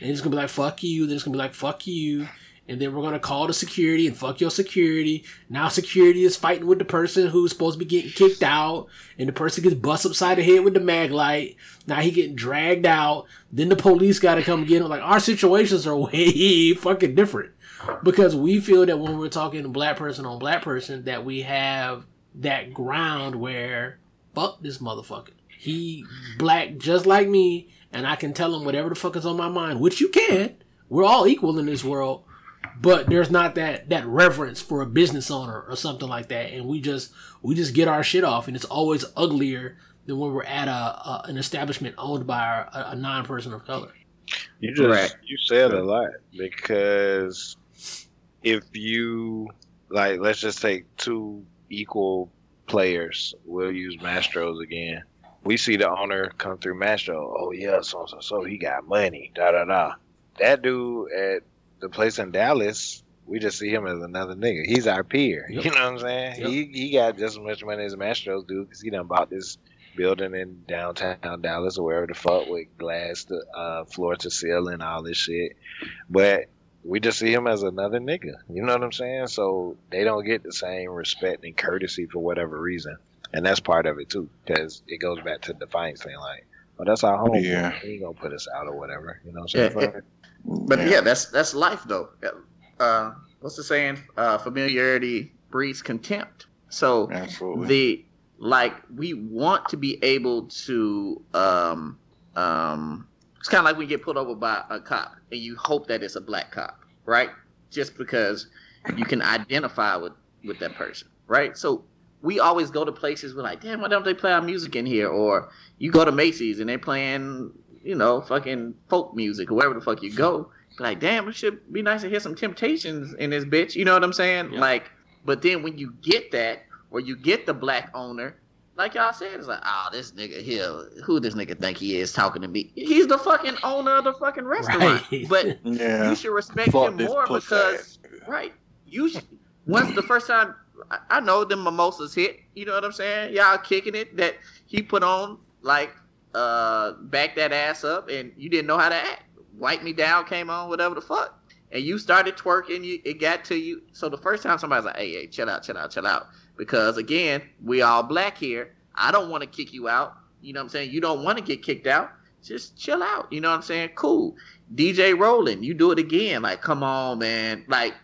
and it's gonna be like fuck you, then it's gonna be like fuck you, and then we're gonna call the security and fuck your security. Now security is fighting with the person who's supposed to be getting kicked out, and the person gets bust upside the head with the mag light. Now he getting dragged out. Then the police gotta come get him. Like our situations are way fucking different because we feel that when we're talking black person on black person that we have that ground where fuck this motherfucker. He black just like me, and I can tell him whatever the fuck is on my mind, which you can. We're all equal in this world, but there's not that that reverence for a business owner or something like that, and we just we just get our shit off, and it's always uglier than when we're at a, a an establishment owned by our, a, a non person of color. You just Right. you said a lot because if you like, let's just take two equal players. We'll use Mastros again. We see the owner come through Mastro. Oh yeah, so so so he got money. Da da da. That dude at the place in Dallas, we just see him as another nigga. He's our peer. Yep. You know what I'm saying? Yep. He he got just as much money as Mastros do because he done bought this building in downtown Dallas or wherever the fuck with glass to uh, floor to ceiling, all this shit. But we just see him as another nigga. You know what I'm saying? So they don't get the same respect and courtesy for whatever reason, and that's part of it too, because it goes back to the Defiance thing. Like, oh, that's our home. Yeah. He ain't gonna put us out or whatever. You know what I'm saying? Yeah, But yeah, that's that's life though. Uh, what's the saying? Uh, familiarity breeds contempt. So absolutely. the like we want to be able to um um it's kind of like when you get pulled over by a cop and you hope that it's a black cop right? Just because you can identify with with that person right? So we always go to places we're like damn why don't they play our music in here? Or you go to macy's and they're playing you know fucking folk music or wherever the fuck you go. Like damn it should be nice to hear some temptations in this bitch you know what i'm saying? Yeah. like but then when you get that or you get the black owner, like y'all said, it's like, oh, this nigga here, who this nigga think he is talking to me? He's the fucking owner of the fucking restaurant. Right. But yeah. you should respect Fuck him more because, ass right? You should, once the first time, I, I know the mimosas hit. You know what I'm saying? Y'all kicking it that he put on like uh back that ass up, and you didn't know how to act. Wipe me down came on, whatever the fuck. and you started twerking, you it got to you. So the first time somebody's like, "Hey, hey, chill out, chill out, chill out," because again, we all black here. I don't want to kick you out. You know what I'm saying? You don't want to get kicked out. Just chill out. You know what I'm saying? Cool. DJ Rolling, you do it again. Like, come on, man. Like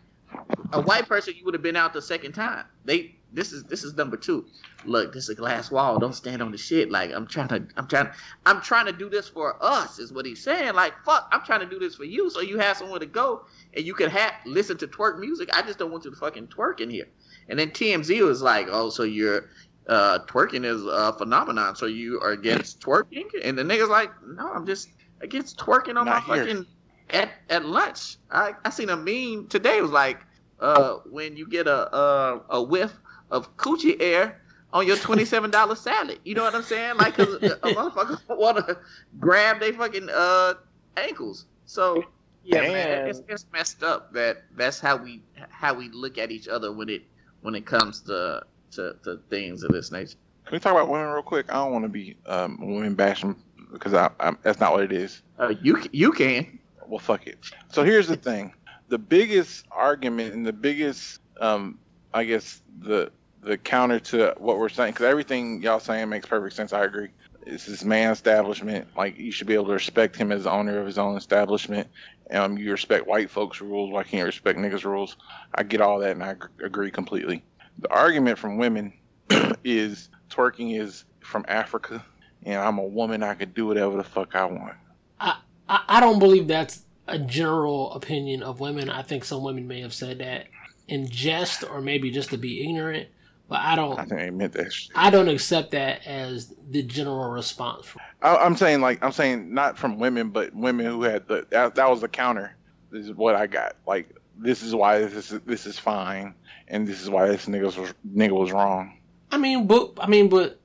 a white person, you would have been out the second time. They this is this is number two. Look, this is a glass wall. Don't stand on the shit. Like I'm trying to I'm trying I'm trying to do this for us, is what he's saying. Like, fuck, I'm trying to do this for you so you have somewhere to go and you can have listen to twerk music. I just don't want you to fucking twerk in here. And then TMZ was like, Oh, so you're uh twerking is a phenomenon, so you are against twerking? And the nigga's like, No, I'm just against twerking on Not my here. fucking at at lunch. I I seen a meme today. It was like, uh, when you get a a, a whiff of coochie air on your twenty seven dollar salad. You know what I'm saying? Like, 'cause a, motherfucker want to grab they fucking uh ankles. So yeah, man, And- it's, it's messed up that that's how we how we look at each other when it when it comes to to, to things of this nature. Can we talk about women real quick? I don't want to be um, women bashing because I, I, that's not what it is. Uh, you you can. Well, fuck it. So here's the thing: the biggest argument and the biggest, um, I guess the the counter to what we're saying, because everything y'all saying makes perfect sense. I agree. It's this man establishment. Like you should be able to respect him as the owner of his own establishment. Um, you respect white folks' rules. Why can't you respect niggas' rules? I get all that, and I agree completely. The argument from women is twerking is from Africa, and I'm a woman. I could do whatever the fuck I want. I, I don't believe that's a general opinion of women. I think some women may have said that in jest or maybe just to be ignorant, but I I don't. think they meant that shit. I don't accept that as the general response. I, I'm saying like I'm saying not from women, but women who had the that, that was the counter. This is what I got. Like this is why this is this is fine, and this is why this nigga was nigga was wrong. I mean, but I mean, but,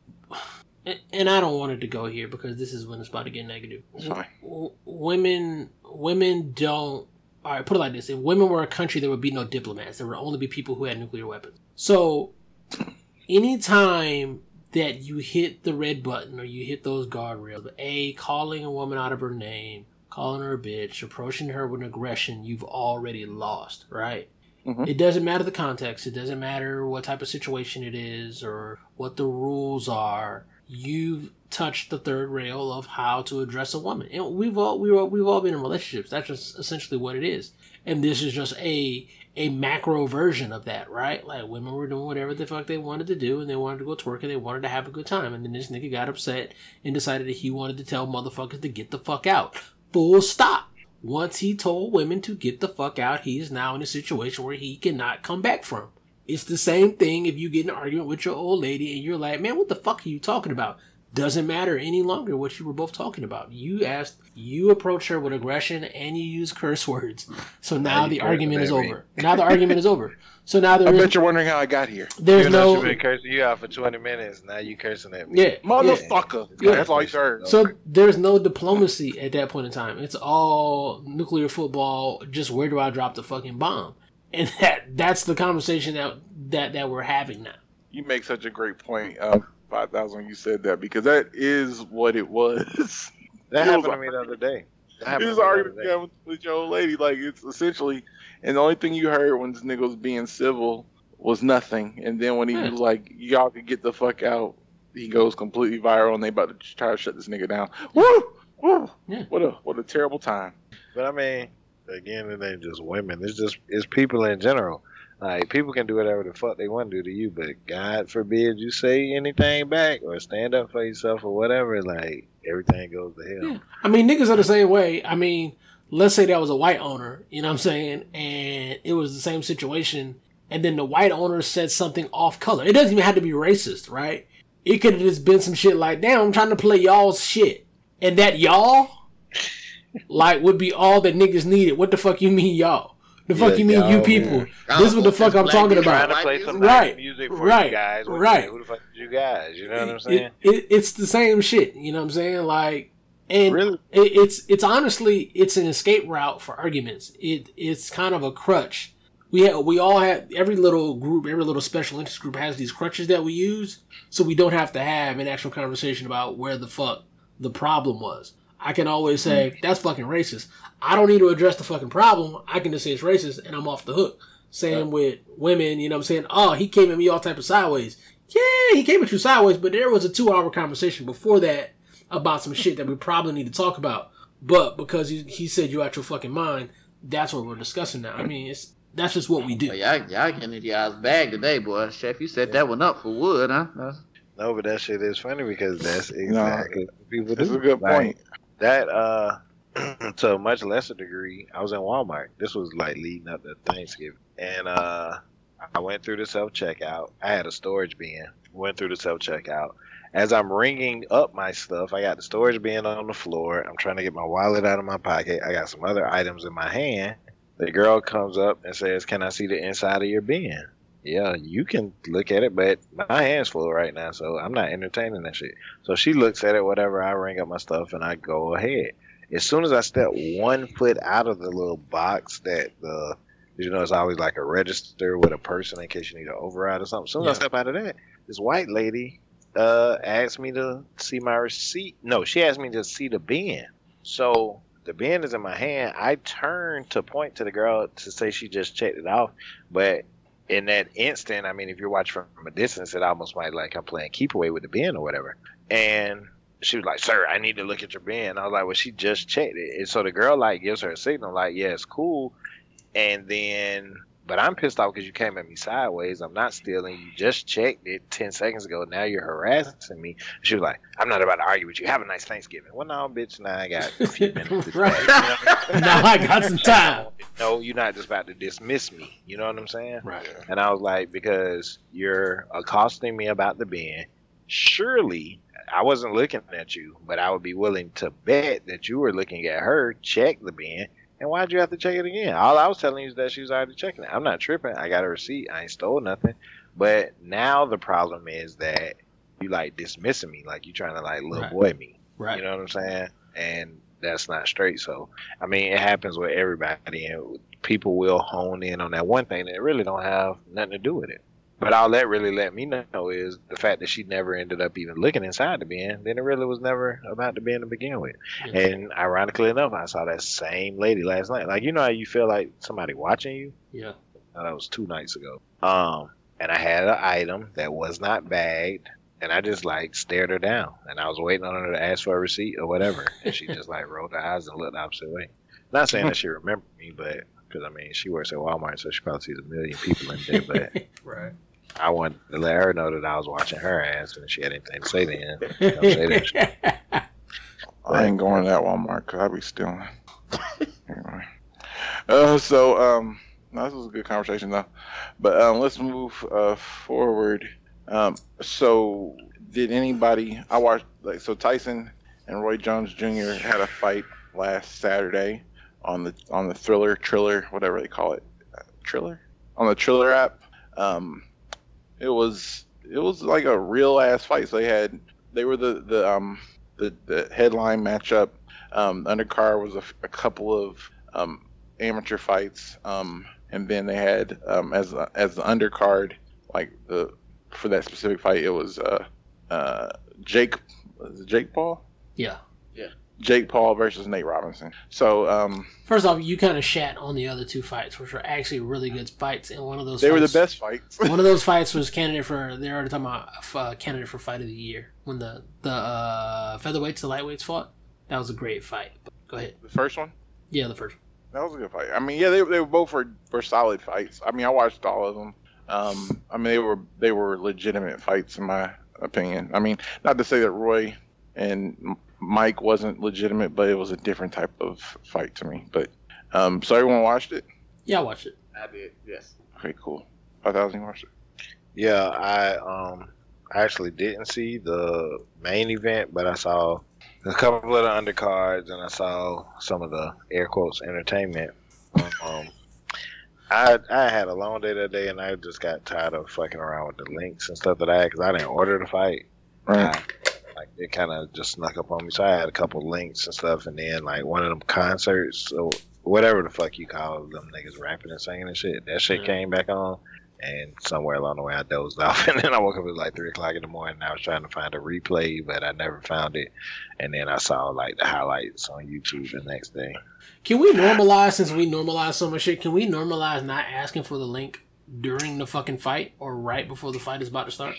and I don't want it to go here because this is when it's about to get negative. It's fine. W- women, women don't. All right, put it like this: if women were a country, there would be no diplomats. There would only be people who had nuclear weapons. So, anytime that you hit the red button or you hit those guardrails, a calling a woman out of her name, calling her a bitch, approaching her with aggression, you've already lost, right? Mhm. It doesn't matter the context. It doesn't matter what type of situation it is or what the rules are. You've touched the third rail of how to address a woman, and we've all we all, we've all been in relationships. That's just essentially what it is, and this is just a a macro version of that, right? Like women were doing whatever the fuck they wanted to do, and they wanted to go twerk, and they wanted to have a good time, and then this nigga got upset and decided that he wanted to tell motherfuckers to get the fuck out. Full stop. Once he told women to get the fuck out, he is now in a situation where he cannot come back from. It's the same thing if you get an argument with your old lady and you're like, man, what the fuck are you talking about? Doesn't matter any longer what you were both talking about. You asked, you approach her with aggression and you use curse words. So now you the argument is over. Now the argument is over. So now there I there is, bet you're wondering how I got here, there's you know, no, she been cursing you out for 20 minutes. Now you cursing at me. yeah, yeah. motherfucker. Yeah. That's all you heard. So there's no diplomacy at that point in time. It's all nuclear football. Just where do I drop the fucking bomb? And that that's the conversation that that that we're having now. You make such a great point, uh, five thousand. You said that because that is what it was. That It happened was to me the other day. That It was to argument other day. you had with your old lady. Like it's essentially, and the only thing you heard when this nigga was being civil was nothing. And then when he Yeah. was like, "Y'all could get the fuck out," he goes completely viral, and they about to try to shut this nigga down. Woo, woo. Yeah. What a what a terrible time. But I mean, again, it ain't just women. It's just it's people in general. Like people can do whatever the fuck they want to do to you, but God forbid you say anything back or stand up for yourself or whatever. Like everything goes to hell. Yeah. I mean, niggas are the same way. I mean, let's say that was a white owner, you know what I'm saying? And it was the same situation. And then the white owner said something off color. It doesn't even have to be racist, right? It could have just been some shit like, damn, I'm trying to play y'all's shit. And that y'all, like, would be all that niggas needed. What the fuck you mean, y'all? The fuck Yeah, you mean, you y'all, people? yeah. This is what the fuck I'm Black talking about. To play some Right, nice music for right, you guys. What- right. Who the fuck is you guys? You know what I'm It- saying? it- it's the same shit. You know what I'm saying? Like, and Really? it, it's it's honestly it's an escape route for arguments. It it's kind of a crutch. We have, we all have every little group, every little special interest group has these crutches that we use, so we don't have to have an actual conversation about where the fuck the problem was. I can always say mm. that's fucking racist. I don't need to address the fucking problem. I can just say it's racist and I'm off the hook. Same with women, you know what I'm saying? Oh, he came at me all type of sideways. Yeah, he came at you sideways, but there was a two hour conversation before that about some shit that we probably need to talk about. But because he, he said you out your fucking mind, that's what we're discussing now. I mean, it's that's just what we do. But y'all, y'all getting into y'all's bag today, boy. Chef, you set that one up for wood, huh? That's- No, but that shit is funny because that's exactly what people do. That's a good Like, point. That uh to a much lesser degree, I was in Walmart. This was like leading up to Thanksgiving. And uh I went through the self checkout. I had a storage bin. Went through the self checkout. As I'm ringing up my stuff, I got the storage bin on the floor. I'm trying to get my wallet out of my pocket. I got some other items in my hand. The girl comes up and says, Can I see the inside of your bin? Yeah, you can look at it, but my hand's full right now, so I'm not entertaining that shit. So she looks at it, whatever. I ring up my stuff and I go ahead. As soon as I step one foot out of the little box that the, you know, it's always like a register with a person in case you need to override or something. As soon as Yeah. I step out of that, this white lady uh asked me to see my receipt. No, she asked me to see the bin. So the bin is in my hand. I turn to point to the girl to say she just checked it off, but in that instant, I mean, if you're watching from a distance, it almost might like I'm playing keep away with the bin or whatever. And she was like, "Sir, I need to look at your bin." I was like, "Well, she just checked it." And so the girl like gives her a signal, like, "Yeah, it's cool." And then, but I'm pissed off because you came at me sideways. I'm not stealing. You just checked it ten seconds ago. Now you're harassing me. She was like, "I'm not about to argue with you. Have a nice Thanksgiving." Well, no, bitch. Now I got a few minutes. Right. chat, you know I mean? Now I got some time. No, you're not just about to dismiss me. You know what I'm saying? Right. And I was like, because you're accosting me about the bin, surely I wasn't looking at you, but I would be willing to bet that you were looking at her, check the bin, and why'd you have to check it again? All I was telling you is that she was already checking it. I'm not tripping. I got a receipt. I ain't stole nothing. But now the problem is that you like dismissing me, like you're trying to like little Right. boy me. Right. You know what I'm saying? And that's not straight. So I mean, it happens with everybody, and people will hone in on that one thing that really don't have nothing to do with it. But all that really let me know is the fact that she never ended up even looking inside the bin. Then it really was never about the bin to begin with. Yeah. And ironically enough, I saw that same lady last night. Like you know how you feel like somebody watching you. Yeah. Uh, that was two nights ago. Um, and I had an item that was not bagged, and I just like stared her down, and I was waiting on her to ask for a receipt or whatever, and she just like rolled her eyes and looked the opposite way. Not saying that she remembered me, but because I mean she works at Walmart, so she probably sees a million people in there. But Right. I wanted to let her know that I was watching her ass, and she had anything to say then. Don't say that shit. I ain't going to that Walmart because I'll be stealing. anyway. Uh, so, um, no, this was a good conversation though. But um, let's move uh, forward. Um, so, did anybody? I watched like so. Tyson and Roy Jones Jr. had a fight last Saturday on the on the Thriller Triller whatever they call it, uh, Triller on the Triller app. Um, it was it was like a real ass fight. So they had they were the the um the, the headline matchup. Um, undercard was a, a couple of um, amateur fights, um, and then they had um, as a, as the undercard, like the for that specific fight, it was uh, uh, Jake was it Jake Paul, Yeah. yeah. Jake Paul versus Nate Robinson. So um, First off, you kind of shat on the other two fights, which were actually really good fights, and one of those they were the best fights. one of those fights was candidate for they're already talking about uh, candidate for fight of the year when the the uh, featherweights the lightweights fought. That was a great fight. Go ahead. the first one. Yeah, the first. one. That was a good fight. I mean, yeah, they, they were both were, were solid fights. I mean, I watched all of them. Um, I mean, they were they were legitimate fights in my opinion. I mean, not to say that Roy and Mike wasn't legitimate, but it was a different type of fight to me. But um, so everyone watched it. Yeah, I watched it. I did, yes. Okay, cool. I thought you watched it. Yeah, I um I actually didn't see the main event, but I saw a couple of the undercards and I saw some of the air quotes entertainment. Um, I I had a long day that day and I just got tired of fucking around with the links and stuff that I had because I didn't order the fight. Right. I- like it kind of just snuck up on me, so I had a couple links and stuff, and then like one of them concerts, or whatever the fuck you call them niggas rapping and singing and shit, that shit Yeah. came back on, And somewhere along the way, I dozed off, and then I woke up. at like three o'clock in the morning. And I was trying to find a replay, but I never found it. And then I saw like the highlights on YouTube the next day. Can we normalize since we normalize so much shit? Can we normalize not asking for the link during the fucking fight or right before the fight is about to start?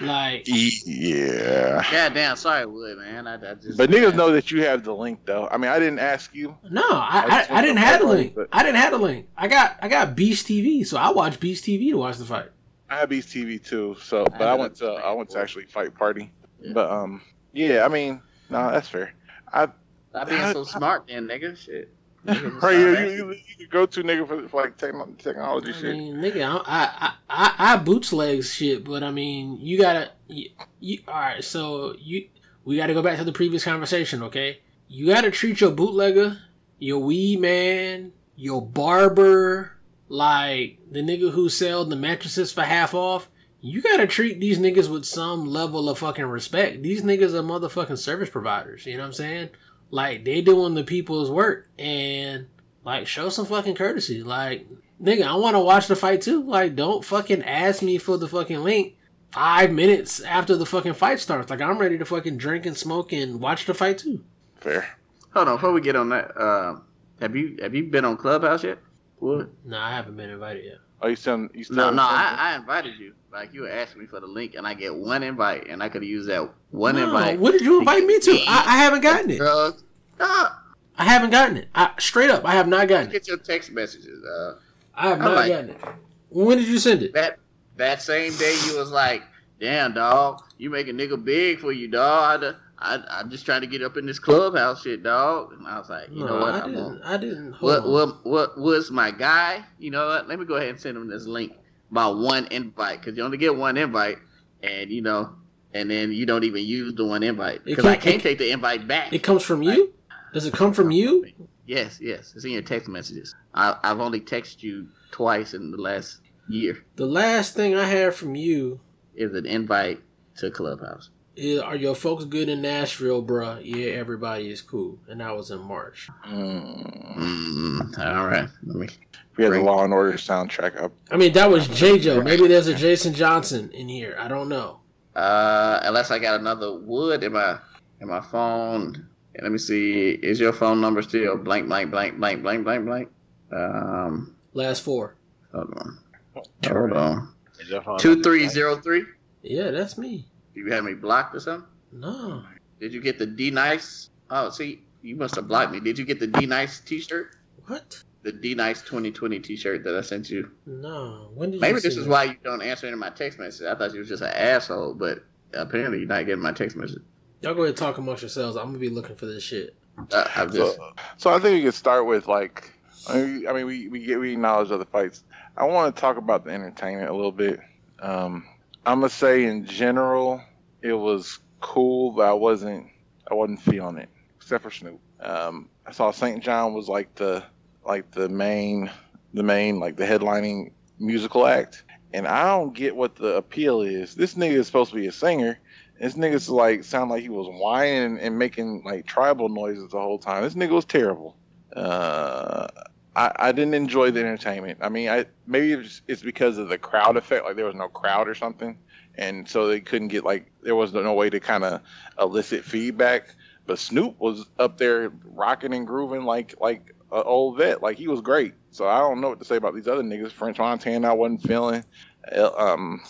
Like, Yeah. God damn, sorry, Wood, man. I, I just. But niggas know that you have the link though. I mean, I didn't ask you. no, I, I I, I, didn't have the the link. but- I didn't have the link. I got I got Beast TV, so I watch Beast TV to watch the fight. I have Beast TV too, so but I went to I went to actually fight party. Yeah. But um, yeah, I mean, no, that's fair. I Stop being so smart, then, nigga. Shit. Right, you, you, you, go to nigga for, for like techno- technology I shit. mean, nigga, I I I, I boots shit, but I mean, you gotta. You, you, all right, so you we got to go back to the previous conversation, okay? You got to treat your bootlegger, your weed man, your barber, like the nigga who sell the mattresses for half off. You got to treat these niggas with some level of fucking respect. These niggas are motherfucking service providers. You know what I'm saying? Like they doing the people's work and like show some fucking courtesy. Like nigga, I want to watch the fight too. Like don't fucking ask me for the fucking link five minutes after the fucking fight starts. Like I'm ready to fucking drink and smoke and watch the fight too. Fair. Hold on, before we get on that, um, have you have you been on Clubhouse yet? Wood? No, I haven't been invited yet. Oh, you still you still No, no, I, I invited you. Like you asked me for the link, and I get one invite, and I could use that one No, invite. what did you invite me to? I, I haven't gotten it. Drugs. Nah, I haven't gotten it. I, straight up, I have not gotten it. get your text messages. Uh, I have I not like- gotten it. When did you send it? that that same day, you was like, "Damn, dog, you make a nigga big for you, dog." I, I'm just trying to get up in this clubhouse shit, dog. And I was like, you know what? I I'm didn't. gonna- I didn't. What on. what what was my guy? You know what? Let me go ahead and send him this link about one invite because you only get one invite, and you know, and then you don't even use the one invite because I can't- it- take the invite back. It comes from you. Does it come from you? Yes, yes, it's in your text messages. I, I've only texted you twice in the last year. The last thing I had from you Is an invite to Clubhouse. Is, "Are your folks good in Nashville, bruh? Yeah, everybody is cool." And that was in March. Mm. All right, let me. We had the Law and Order soundtrack up. I mean, that was JoJo. Maybe there's a Jason Johnson in here. I don't know. Uh, unless I got another wood in my in my phone. Let me see. Is your phone number still blank blank blank blank blank blank blank? Um, Last four. hold on, hold on. Is your phone Two number three right? zero three. Yeah, that's me. You had me blocked or something? No. Did you get the D Nice? Oh, see, you must have blocked me. Did you get the D Nice T-shirt? What? The D Nice 2020 T-shirt that I sent you. No. When did Maybe you this see is that? why you don't answer any of my text messages. I thought you was just an asshole, but apparently you're not getting my text message. Y'all go ahead and talk amongst yourselves. I'm gonna be looking for this shit. Uh, I'm just. So, so I think we could start with like, I mean, I mean, we we get we acknowledge other fights. I want to talk about the entertainment a little bit. Um, I'm gonna say in general, it was cool, but I wasn't I wasn't feeling it, except for Snoop. Um, I saw Saint Jhn was like the like the main the main like the headlining musical act, and I don't get what the appeal is. This nigga is supposed to be a singer. This nigga's like sound like he was whining and making like tribal noises the whole time. This nigga was terrible. Uh, I, I didn't enjoy the entertainment. I mean, I maybe it's, it's because of the crowd effect, like there was no crowd or something, and so they couldn't get like there was no way to kind of elicit feedback. But Snoop was up there rocking and grooving like like an old vet, like he was great. So I don't know what to say about these other niggas. French Montana, I wasn't feeling. Uh, Um,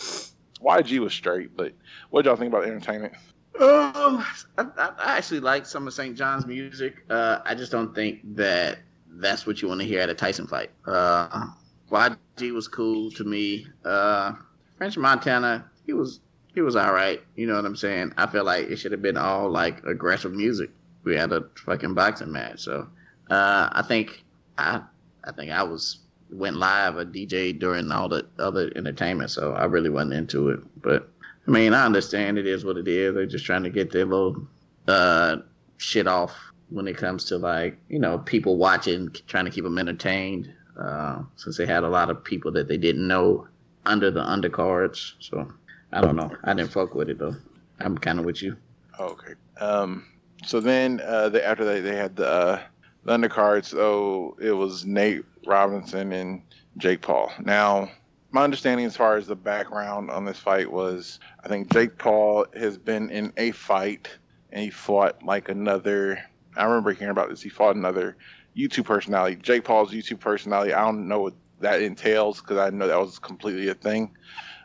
YG was straight, but what y'all think about entertainment? Um, I, I I actually like some of Saint Jhn's music. Uh, I just don't think that that's what you want to hear at a Tyson fight. Uh, YG was cool to me. Uh, French Montana, he was he was all right. You know what I'm saying? I feel like it should have been all like aggressive music. We had a fucking boxing match, so uh, I think I I think I was went live a DJ during all the other entertainment, so I really wasn't into it, but. I mean, I understand it is what it is. They're just trying to get their little uh, shit off when it comes to like you know people watching, trying to keep them entertained. Uh, since they had a lot of people that they didn't know under the undercards, so I don't know. I didn't fuck with it though. I'm kind of with you. Okay. Um. So then, uh, they, after they they had the uh, the. So it was Nate Robinson and Jake Paul. Now, my understanding as far as the background on this fight was I think Jake Paul has been in a fight and he fought like another I remember hearing about this. He fought another YouTube personality. Jake Paul's YouTube personality. I don't know what that entails because I know that was completely a thing.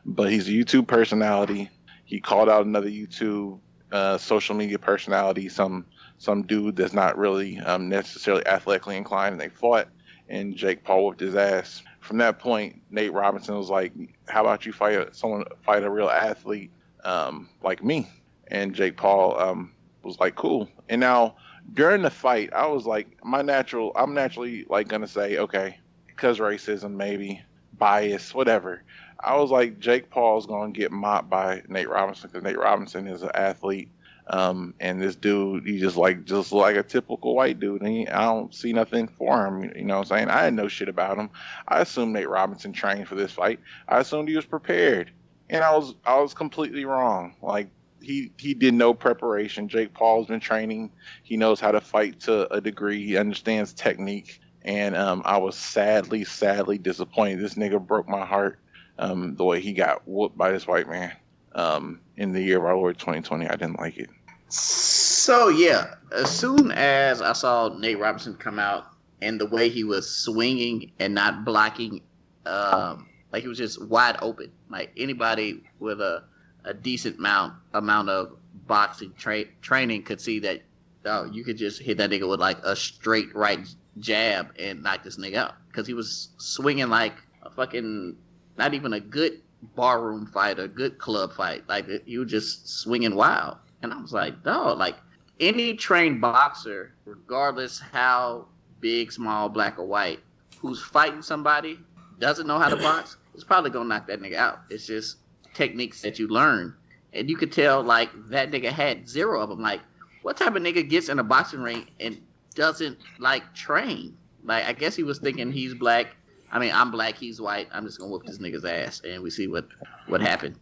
But he's a YouTube personality. He called out another YouTube uh, social media personality, some some dude that's not really um, necessarily athletically inclined, and they fought. And Jake Paul whipped his ass. From that point, Nate Robinson was like, "How about you fight a, someone fight a real athlete um, like me?" And Jake Paul um, was like, "Cool." And now during the fight, I was like, my natural, I'm naturally like gonna say, okay, because racism, maybe bias, whatever. I was like, Jake Paul's gonna get mopped by Nate Robinson because Nate Robinson is an athlete, um, and this dude, he just like just like a typical white dude, and he, I don't see nothing for him. You know what I'm saying? I had no shit about him. I assumed Nate Robinson trained for this fight. I assumed he was prepared, and I was I was completely wrong. Like he he did no preparation. Jake Paul's been training. He knows how to fight to a degree. He understands technique. And um, I was sadly, sadly disappointed. This nigga broke my heart. Um, the way he got whooped by this white man um, in the year of our Lord 2020. I didn't like it. So yeah, as soon as I saw Nate Robinson come out and the way he was swinging and not blocking, um, like he was just wide open. Like anybody with a, a decent amount amount of boxing tra- training could see that. Oh, you could just hit that nigga with like a straight right jab and knock this nigga out because he was swinging like a fucking not even a good barroom fight or good club fight. Like you just swinging wild. And I was like, dog, like any trained boxer, regardless how big, small, black, or white, who's fighting somebody, doesn't know how to box, is probably gonna knock that nigga out. It's just techniques that you learn. And you could tell like that nigga had zero of them. Like, what type of nigga gets in a boxing ring and doesn't like train? Like, I guess he was thinking he's black. I mean, I'm black, he's white. I'm just gonna whoop this nigga's ass, and we see what what happened.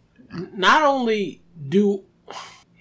Not only do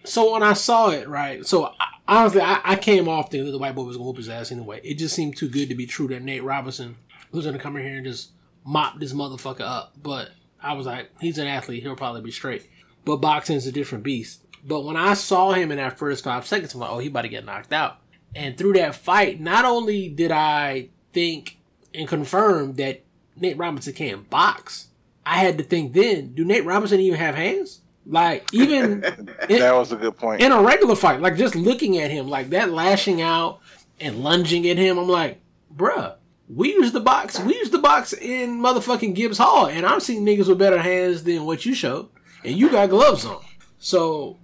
so when I saw it, right? So honestly, I, I came off thinking that the white boy was gonna whoop his ass anyway. It just seemed too good to be true that Nate Robinson was gonna come in here and just mop this motherfucker up. But I was like, he's an athlete; he'll probably be straight. But boxing's a different beast. But when I saw him in that first five seconds, I'm like, oh, he about to get knocked out. And through that fight, not only did I think and confirmed that Nate Robinson can't box, I had to think then, do Nate Robinson even have hands? Like even in, that was a good point. in a regular fight, like just looking at him, like that lashing out and lunging at him, I'm like, bruh, we use the box, we use the box in motherfucking Gibbs Hall, and I've seen niggas with better hands than what you showed, and you got gloves on. So,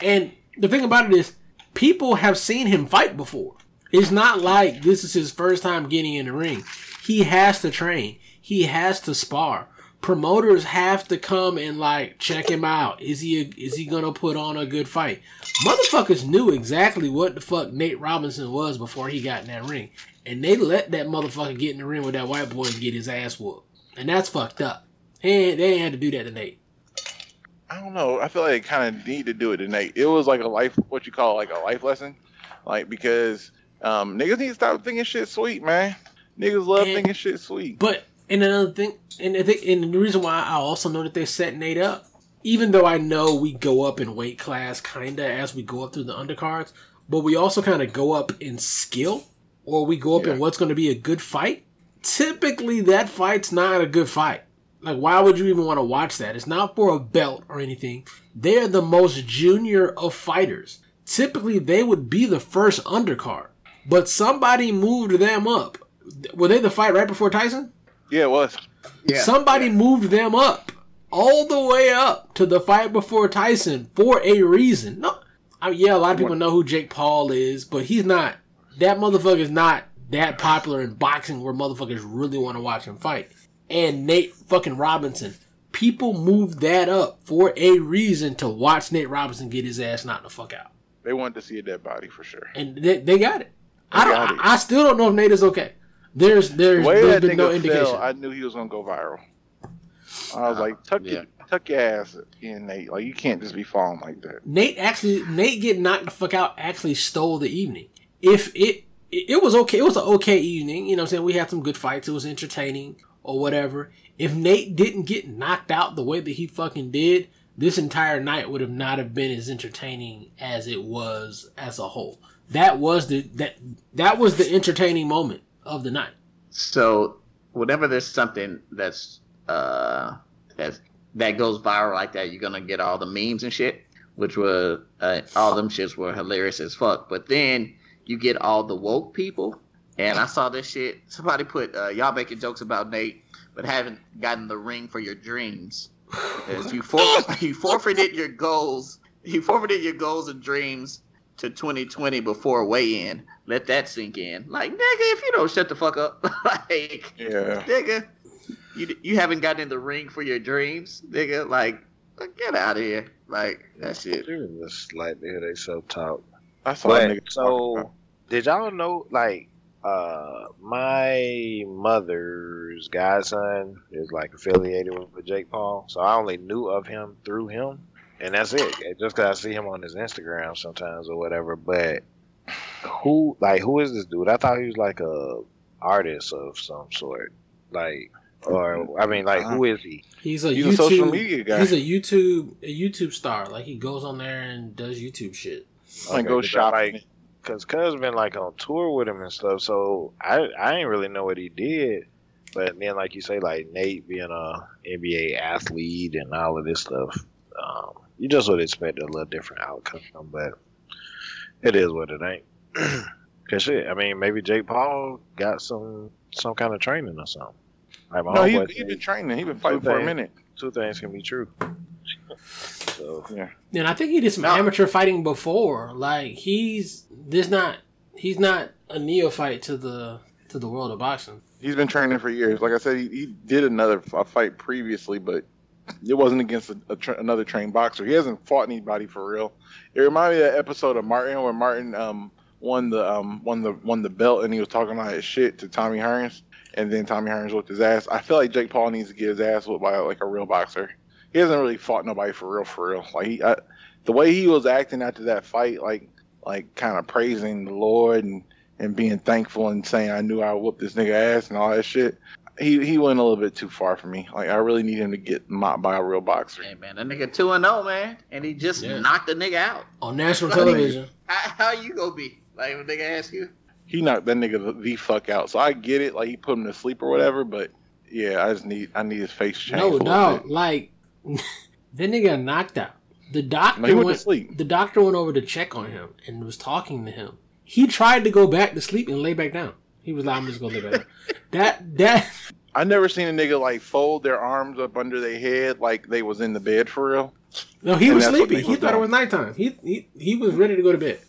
and the thing about it is, people have seen him fight before. It's not like this is his first time getting in the ring. He has to train. He has to spar. Promoters have to come and like check him out. Is he a, is he gonna put on a good fight? Motherfuckers knew exactly what the fuck Nate Robinson was before he got in that ring, and they let that motherfucker get in the ring with that white boy and get his ass whooped, and that's fucked up. Ain't, they had to do that to Nate. I don't know. I feel like they kind of need to do it tonight. It was like a life, what you call like a life lesson, like because um, niggas need to stop thinking shit sweet, man. Niggas love And- thinking shit sweet. But and another thing, and I think, and the reason why I also know that they set Nate up, even though I know we go up in weight class kinda as we go up through the undercards, but we also kind of go up in skill, or we go up Yeah. in what's going to be a good fight. Typically, that fight's not a good fight. Like, why would you even want to watch that? It's not for a belt or anything. They're the most junior of fighters. Typically, they would be the first undercard, but somebody moved them up. Were they the fight right before Tyson? Yeah, it was. Yeah. Somebody moved them up all the way up to the fight before Tyson for a reason. No, I mean, yeah, a lot of people know who Jake Paul is, but he's not. That motherfucker is not that popular in boxing where motherfuckers really want to watch him fight. And Nate fucking Robinson, people moved that up for a reason to watch Nate Robinson get his ass knocked the fuck out, They wanted to see a dead body for sure. and they, they got it. I don't. it. I still don't know if Nate is okay. There's there's The way there's that been no nigga indication. fell, I knew he was gonna go viral. I was like, tuck your tuck your ass in, Nate. Like you can't just be falling like that. Nate actually Nate getting knocked the fuck out actually stole the evening. If it it, it was okay, it was an okay evening. You know what I'm saying? We had some good fights. It was entertaining. or whatever. If Nate didn't get knocked out the way that he fucking did, this entire night would have not have been as entertaining as it was as a whole. That was the that that was the entertaining moment of the night. So whenever there's something that's uh that goes viral like that, you're gonna get all the memes and shit, which were uh, all them shits were hilarious as fuck. But then you get all the woke people, and I saw this shit. Somebody put uh, y'all making jokes about Nate, but haven't gotten the ring for your dreams. You for, you forfeited your goals, you forfeited your goals and dreams to 2020 before weigh in. Let that sink in. Like nigga, if you don't shut the fuck up, like Yeah. nigga, you you haven't gotten in the ring for your dreams, nigga. Like, get out of here. Like that shit. They just like they they self talk. I saw But nigga so did y'all know like uh my mother's godson is like affiliated with, with Jake Paul, so I only knew of him through him, and that's it. Just cause I see him on his Instagram sometimes or whatever. But who like who is this dude? I thought he was like a artist of some sort, like or I mean like who is he? He's a He's YouTube a social media guy. He's a YouTube a YouTube star. Like he goes on there and does YouTube shit. and go Okay, 'cause I, shopping. Like, Cause Cuz been like on tour with him and stuff, so I I didn't really know what he did. But then, like you say, like Nate being a NBA athlete and all of this stuff, um, you just would expect a little different outcome. But it is what it ain't. Cause shit, I mean, maybe Jake Paul got some some kind of training or something. Like no, he homeboy he been training. He been fighting for a minute. two things can be true. so Yeah. And I think he did some No. amateur fighting before. Like he's this not he's not a neophyte to the to the world of boxing. He's been training for years. Like I said, he, he did another a fight previously, but it wasn't against a, a another trained boxer. He hasn't fought anybody for real. It reminded me of that episode of Martin where Martin um won the um won the won the belt and he was talking all his shit to Tommy Hearns, and then Tommy Hearns whipped his ass. I feel like Jake Paul needs to get his ass whipped by like a real boxer. He hasn't really fought nobody for real, for real. Like he, I, the way he was acting after that fight, like like kind of praising the Lord and and being thankful and saying I knew I would whoop this nigga ass and all that shit. He he went a little bit too far for me. Like I really need him to get mopped by a real boxer. Hey man, that nigga two and zero man, and he just Yeah. knocked the nigga out. On national Like- television. How, how you gonna be? Like when nigga ask you, He knocked that nigga the, the fuck out. So I get it, like he put him to sleep or whatever. But yeah, I just need I need his face changed. No, a little no, bit. like that nigga got knocked out. The doctor No, he went went, to sleep. the doctor went over to check on him and was talking to him. He tried to go back to sleep and lay back down. He was like, "I'm just gonna lay back. That that I never seen a nigga like fold their arms up under their head like they was in the bed for real. no, he And was that's what sleeping. He was thought it was nighttime. He he he was ready to go to bed.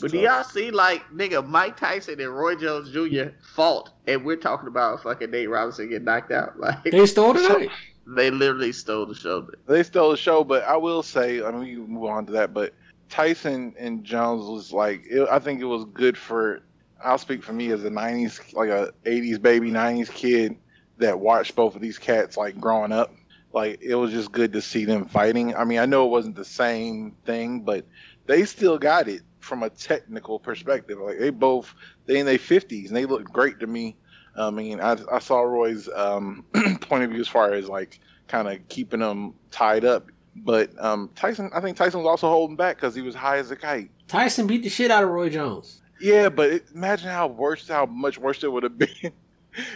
but do y'all see like nigga Mike Tyson and Roy Jones Jr. fought, and we're talking about fucking Nate Robinson getting knocked out. Like They stole the night. they literally stole the show. They stole the show, but I will say, I mean, we can move on to that. But Tyson and Jones was like, it, I think it was good for. I'll speak for me as a '90s, like a '80s baby, '90s kid that watched both of these cats like growing up. Like it was just good to see them fighting. I mean, I know it wasn't the same thing, but they still got it from a technical perspective. Like they both, they in their 50s, and they look great to me. I mean, I, I saw Roy's um, point of view as far as like kind of keeping them tied up. But um, Tyson, I think Tyson was also holding back because he was high as a kite. Tyson beat the shit out of Roy Jones. Yeah, but it, imagine how worse, how much worse it would have been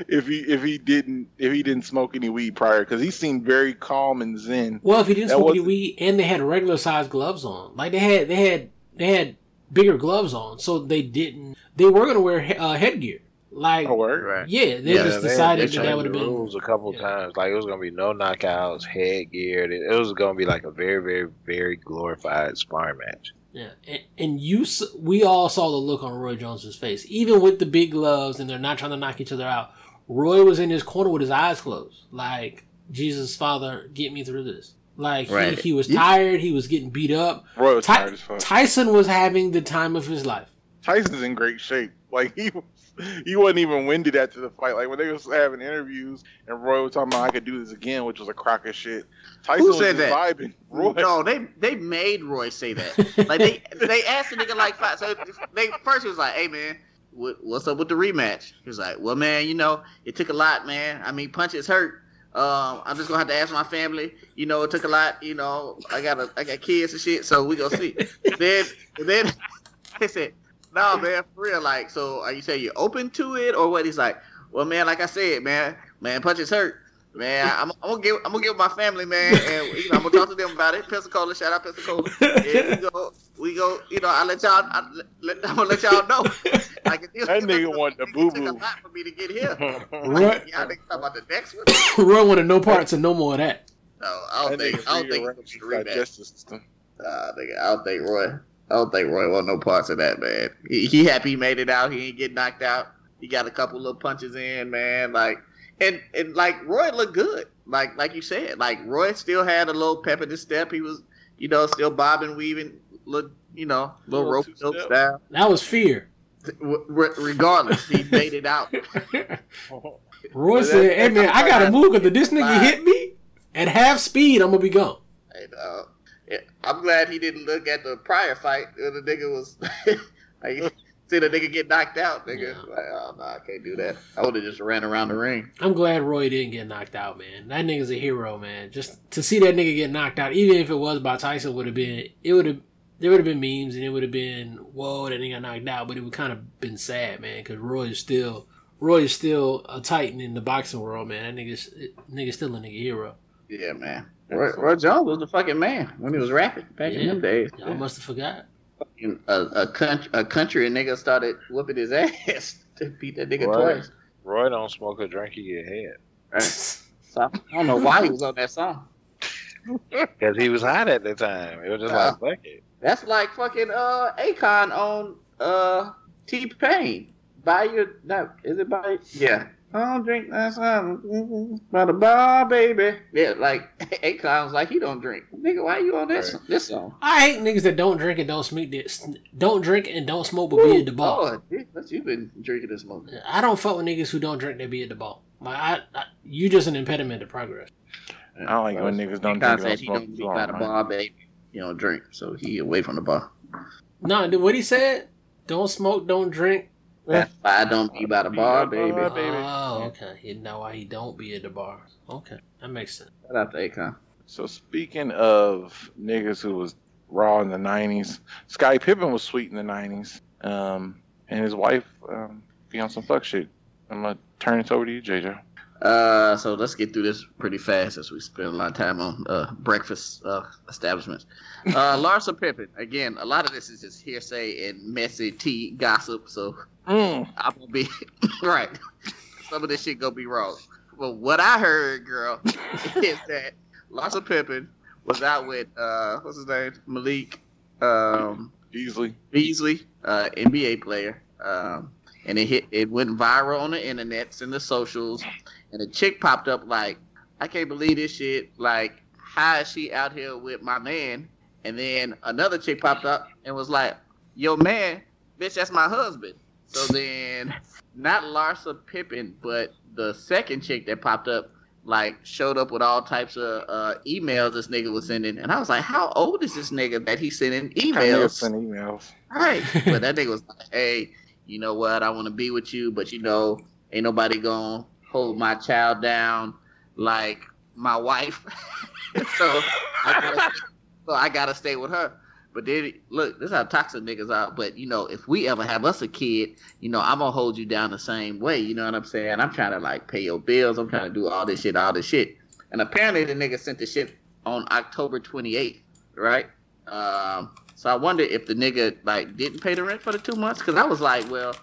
if he if he didn't if he didn't smoke any weed prior because he seemed very calm and zen. Well, if he didn't That smoke any weed and they had regular sized gloves on, like they had they had they had bigger gloves on, so they didn't. They were gonna wear uh, headgear. Like Oh, word. Right. yeah, they Yeah, just they- decided they that that would have the been rules a couple yeah. times. Like it was gonna be no knockouts, headgear. It, it was gonna be like a very, very, very glorified sparring match. Yeah, and, and you, we all saw the look on Roy Jones's face, even with the big gloves, and they're not trying to knock each other out. Roy was in his corner with his eyes closed, like Jesus, Father, get me through this. Like Right. he, he was tired, he was getting beat up. Roy was Ty- tired as fuck. Tyson was having the time of his life. Tyson's in great shape. Like he was, he wasn't even winded after the fight. Like when they was having interviews and Roy was talking about I could do this again, which was a crock of shit. Tyson Who said that? vibing. Roy. No, they they made Roy say that. Like they they asked the nigga like five. So they first he was like, "Hey man, what, what's up with the rematch? He was like, well, man, you know, it took a lot, man. I mean, punches hurt. Um, I'm just gonna have to ask my family. You know, it took a lot. You know, I got a, I got kids and shit, so we gonna see. then, then they said, no, man, for real. Like, so are you saying you're open to it or what? He's like, well, man, like I said, man, man, punches hurt. Man, I'm, I'm gonna give I'm gonna give my family, man, and you know I'm gonna talk to them about it. Pensacola, shout out Pensacola. And we go, we go. You know, I let y'all, I let, I'm gonna let y'all know. Like, it, That nigga want the took a boo-boo. lot for me to get here. Roy, Y'all niggas talking about the next one? Roy wanted no parts and no more of that. No, I don't That think. I don't think rearranged it's his a rematch. system. Nah, nigga, I don't think Roy. I don't think Roy want no parts of that, man. He, he happy he made it out. He ain't get knocked out. He got a couple little punches in, man. Like and and like Roy looked good. Like like you said, like Roy still had a little pep in his step. He was, you know, still bobbing, weaving, look, you know, little Little rope two-step. style. That was fear. Re- regardless, he made it out. Roy But said, "Hey man, I gotta move because if this nigga hit me at half speed, I'm gonna be gone." And, uh, yeah, I'm glad he didn't look at the prior fight. where The nigga was like, see the nigga get knocked out. Nigga, Yeah. like, oh no, I can't do that. I would have just ran around the ring. I'm glad Roy didn't get knocked out, man. That nigga's a hero, man. Just to see that nigga get knocked out, even if it was by Tyson, would have been it would have there would have been memes and it would have been whoa that nigga got knocked out, but it would kind of been sad, man, because Roy is still Roy is still a titan in the boxing world, man. That nigga's nigga's still a nigga hero. Yeah, man. Roy, Roy Jones was the fucking man when he was rapping back in them days. Y'all must have forgot. Fucking A, a, country, a country nigga started whooping his ass to beat that nigga Right. twice. Roy don't smoke or drink, he get head. Right? So I don't know why he was on that song. Because he was hot at the time. It was just Yeah. like, fuck it. That's like fucking uh Akon on uh T Pain. Buy your no, is it buy yeah. I don't drink that song. By the bar, baby. Yeah, like Akon was like he don't drink. Nigga, why you on this Right. this song? I hate niggas that don't drink and don't smoke. Don't drink and don't smoke, but be at the bar. Lord, yeah, what you been drinking this morning? I don't fuck with niggas who don't drink that be at the bar. Like I, I you just an impediment to progress. I don't like when niggas don't drink. said Don't he smoke. don't drink by the bar, baby. He don't drink, so he away from the bar. No, what he said? Don't smoke, don't drink. That's why I don't be by the bar, baby. Oh, okay. He know why he don't be at the bar. Okay, that makes sense. Shout out to Akon. So speaking of niggas who was raw in the '90s, Scottie Pippen was sweet in the '90s, um, and his wife um, be on some fuck shit. I'm gonna turn it over to you, JJ. Uh, so let's get through this pretty fast as we spend a lot of time on uh, breakfast uh, establishments. Uh, Larsa Pippen. Again, a lot of this is just hearsay and messy tea gossip. So Mm. I'm gonna be right. Some of this shit gonna be wrong. But what I heard, girl, is that Larsa Pippen was out with uh, what's his name, Malik. Um, Easily. Beasley, uh, NBA player, um, and it hit. It went viral on the internets and the socials, and a chick popped up like, "I can't believe this shit! Like, how is she out here with my man?" And then another chick popped up and was like, "Yo, man, bitch, that's my husband." So then, not Larsa Pippen, but the second chick that popped up, like, showed up with all types of uh, emails this nigga was sending, and I was like, "How old is this nigga that he's sending Niggas emails?" send emails. Right. but that nigga was like, hey, you know what? I want to be with you, but you know, ain't nobody gonna hold my child down like my wife. so I gotta, so I gotta stay with her. But then look, this is how toxic niggas are. But you know, if we ever have us a kid, you know, I'm gonna hold you down the same way. You know what I'm saying? I'm trying to like pay your bills. I'm trying to do all this shit, all this shit. And apparently the nigga sent the shit on October 28th, right? Um, so I wonder if the nigga like didn't pay the rent for the two months. Cause I was like, well,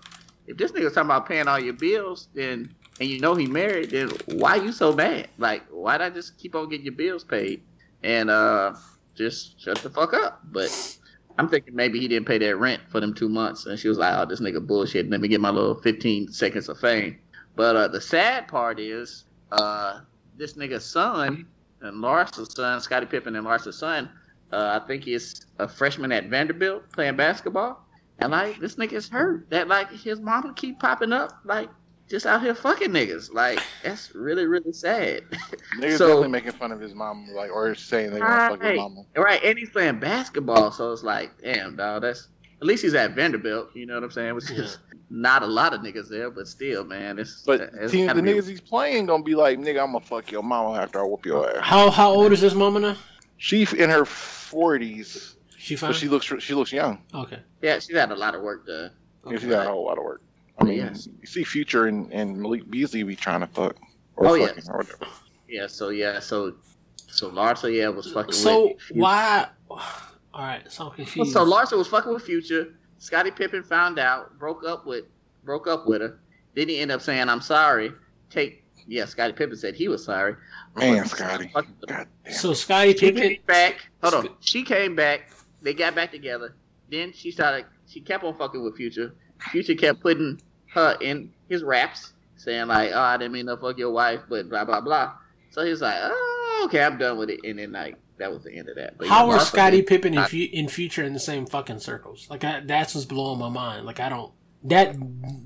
if this nigga's talking about paying all your bills, then and you know he married, then why you so mad? Like, why'd I just keep on getting your bills paid and uh just shut the fuck up? But I'm thinking maybe he didn't pay that rent for them two months, and she was like, oh, this nigga bullshit. Let me get my little 15 seconds of fame. But uh, the sad part is, uh, this nigga's son and Larsa's son, Scottie Pippen and Larsa's son, uh, I think he's a freshman at Vanderbilt playing basketball. And like this nigga's hurt. That like his mama keep popping up, like just out here fucking niggas. Like that's really really sad. Niggas So- definitely making fun of his mom, like or saying they want to fuck his Right. mama. right, and he's playing basketball, so it's like, damn, dog, that's At least he's at Vanderbilt. You know what I'm saying? Which is not a lot of niggas there, but still, man, it's. But it's team, the be- niggas he's playing gonna be like, nigga, I'm gonna fuck your mama after I whoop your ass. How how old is this mama now? She in her forties, She fine. but she looks she looks young. okay. Yeah, she's had a lot of work done. Yeah, She got a whole lot of work. I mean, Yes. you see Future and, and Malik Beasley be trying to fuck or Oh, fucking yes. or whatever. Yeah, so yeah, so so Larsa, yeah, was fucking with So why? All right, so I'm confused. So Larsa was fucking with Future. Scottie Pippen found out, broke up with broke up with her. Then he ended up saying, "I'm sorry." Take yeah, Scottie Pippen said he was sorry. Man, But- Scottie. fucking- God damn. So Scottie She Pippen. came back. Hold on. She came back. They got back together. Then she started. She kept on fucking with Future. Future kept putting her in his raps, saying like, "Oh, I didn't mean to fuck your wife," but blah blah blah. So he's like, "Oh, okay, I'm done with it." And then like that was the end of that. But How yeah, are Larsa Scottie Pippen and, I- fu- in future in the same fucking circles? Like I, that's what's blowing my mind. Like I don't that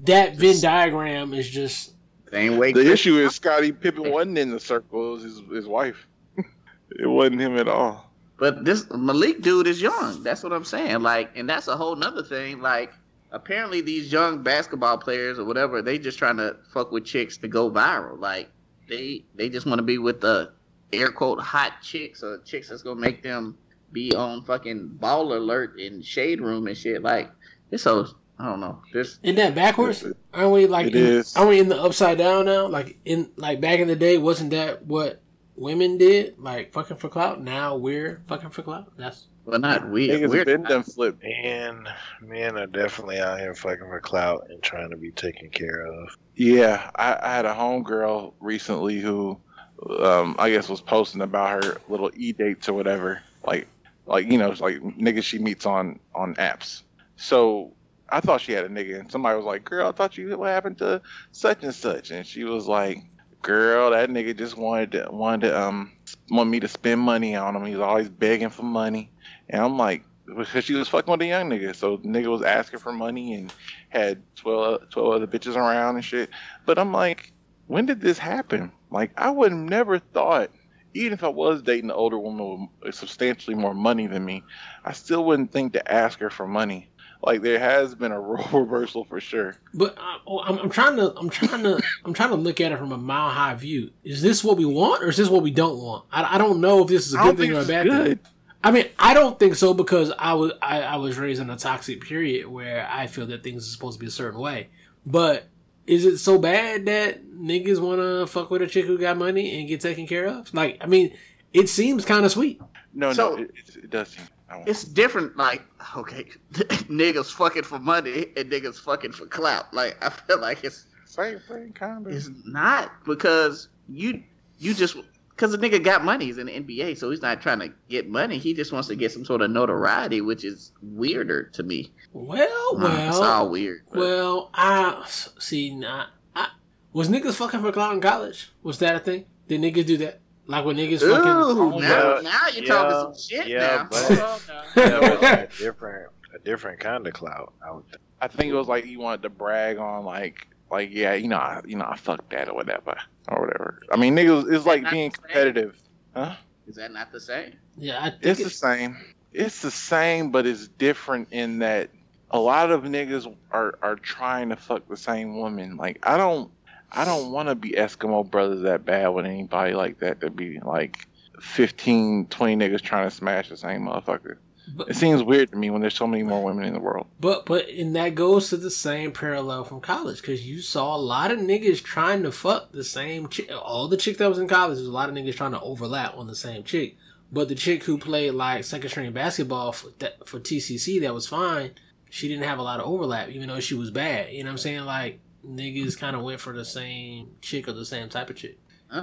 that Venn diagram is just Same way. The issue is Scottie Pippen wasn't in the circles. His, his wife. it wasn't him at all. But this Malik dude is young. That's what I'm saying. Like, and that's a whole nother thing. Like, apparently these young basketball players or whatever, they just trying to fuck with chicks to go viral. Like, they they just want to be with the air quote hot chicks or chicks that's gonna make them be on fucking Baller Alert in shade room and shit. Like, it's so I don't know. This isn't that backwards? Aren't we like It in, is. aren't we in the upside down now? Like in like back in the day, wasn't that what women did? Like fucking for clout. Now we're fucking for clout. That's well not weird. Niggas have Weird. been done flipped. Men, men are definitely out here fucking for clout and trying to be taken care of. Yeah, I, I had a homegirl recently who, um, I guess was posting about her little e dates or whatever, like, like you know, it's like niggas she meets on on apps. So I thought she had a nigga, and somebody was like, "Girl, I thought you what happened to such and such," and she was like, "Girl, that nigga just wanted to wanted to um want me to spend money on him. He was always begging for money," and I'm like. Because she was fucking with a young nigga, so the nigga was asking for money and had 12, 12 other bitches around and shit. But I'm like, when did this happen? Like, I would never thought, even if I was dating an older woman with substantially more money than me, I still wouldn't think to ask her for money. Like, there has been a role reversal for sure. But I, oh, I'm, I'm trying to, I'm trying to, I'm trying to look at it from a mile high view. Is this what we want, or is this what we don't want? I, I don't know if this is a good thing or a bad good. thing. I mean, I don't think so because I was, I, I was raised in a toxic period where I feel that things are supposed to be a certain way. But is it so bad that niggas want to fuck with a chick who got money and get taken care of? Like, I mean, it seems kind of sweet. No, So- no, it, it, it does seem. I won't- It's different, like okay, niggas fucking for money and niggas fucking for clout. Like I feel like it's Same thing, kind of. it's not because you you just because the nigga got money. He's in the NBA, so he's not trying to get money. He just wants to get some sort of notoriety, which is weirder to me. Well, Uh, it's well, all weird. but- well. I see. Nah, I was niggas fucking for clout in college. Was that a thing? Did niggas do that? Like when niggas fucking. Ooh, now, now you're yeah, talking some shit yeah, now. but- Hold on now. Yeah, but a different, a different kind of clout. I would think. I think it was like he wanted to brag on like like yeah you know I, you know I fucked that or whatever or whatever. I mean niggas it's like being competitive. Huh? Is that not the same? Yeah, I think It's the same. It's the same, but it's different in that a lot of niggas are are trying to fuck the same woman. Like I don't I don't want to be Eskimo brothers that bad with anybody like that. To be like 15, 20 niggas trying to smash the same motherfucker. but, It seems weird to me when there's so many more women in the world. but but and that goes to the same parallel from college because you saw a lot of niggas trying to fuck the same chick. All the chick that was in college, there's a lot of niggas trying to overlap on the same chick. But the chick who played like second string basketball for that, for TCC, that was fine. She didn't have a lot of overlap, even though she was bad. You know what I'm saying? Like niggas kind of went for the same chick or the same type of chick. Uh,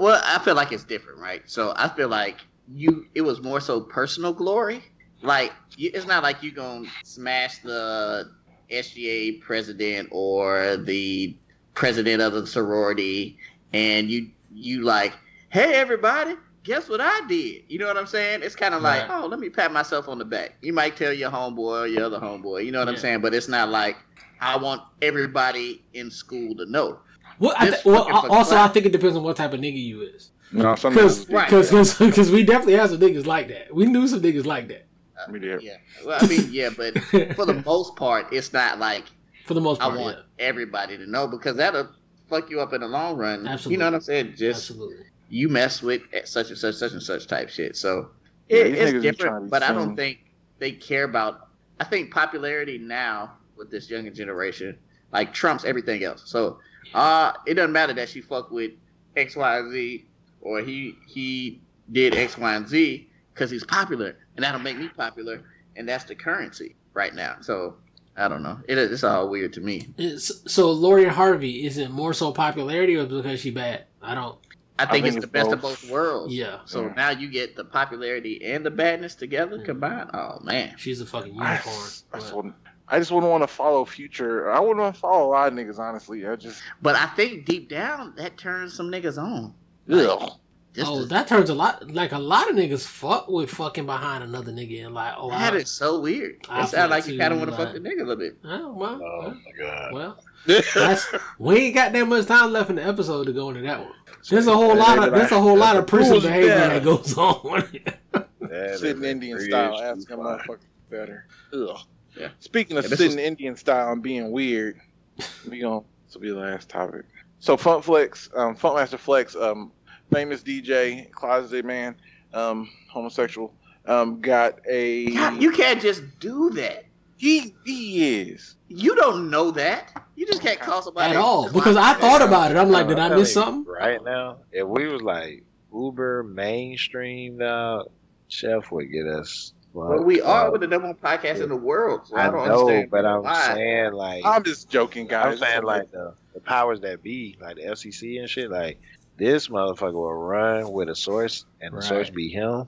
well, I feel like it's different, right? So I feel like you, it was more so personal glory. Like you, it's not like you gonna smash the SGA president or the president of the sorority, and you you like, hey everybody, guess what I did? You know what I'm saying? It's kind of like, Right. oh, let me pat myself on the back. You might tell your homeboy or your other homeboy, you know what I'm saying? But it's not like I want everybody in school to know. Well, I th- well fucking for also I think it depends on what type of nigga you is. No, some Because Right. because because we definitely have some niggas like that. We knew some niggas like that. I mean, yeah. Yeah. Well, I mean, yeah, but for the most part, it's not like For the most part, I want yeah. everybody to know because that'll fuck you up in the long run. Absolutely. You know what I'm saying? Just Absolutely. you mess with such and such, such and such type shit. So it, these it's be trying to different, be but I don't think they care about. I think popularity now with this younger generation like trumps everything else. So uh it doesn't matter that she fucked with X, Y, and Z, or he he did X, Y, and Z because he's popular, and that'll make me popular, and that's the currency right now. So I don't know. It, it's all weird to me. It's, so Lori Harvey is it more so popularity or because she bad? I don't. I think, think it's, it's the best of both. both worlds. Yeah, So Yeah. now you get the popularity and the badness together Mm. combined. Oh man. she's a fucking unicorn. just- I but- wouldn't. I just wouldn't want to follow future. I wouldn't want to follow a lot of niggas. Honestly, I just But I think deep down that turns some niggas on. ugh. Oh, just oh, to- that turns a lot. Like a lot of niggas fuck with fucking behind another nigga and like, oh, that I, is so weird. I It feel sounds like you kind of want to fuck the nigga a little bit. oh, well, Oh well, my god. well, that's we ain't got that much time left in the episode to go into that one. There's a whole lot of there's a whole lot of prison behavior better. that goes on. That is sitting Indian style, inch ask a too motherfucker better. Ugh. Yeah. Speaking of Yeah, sitting was- Indian style and being weird, we going this will be the last topic. So Funk Flex, um, Funkmaster Flex, um, famous DJ, closeted man, um, homosexual, um, got a God, you can't just do that. he he is. You don't know that. You just can't call somebody At all, because I thought about it. I'm like, did I miss something? Right now, if we was like Uber mainstream now, Chef would get us. Well, we are up. with the number one podcast in the world. So I, I don't know, understand but I'm why. saying like I'm just joking, guys. I'm saying like the, the powers that be, like the FCC and shit, like this motherfucker will run with a source, and the Right. source be him.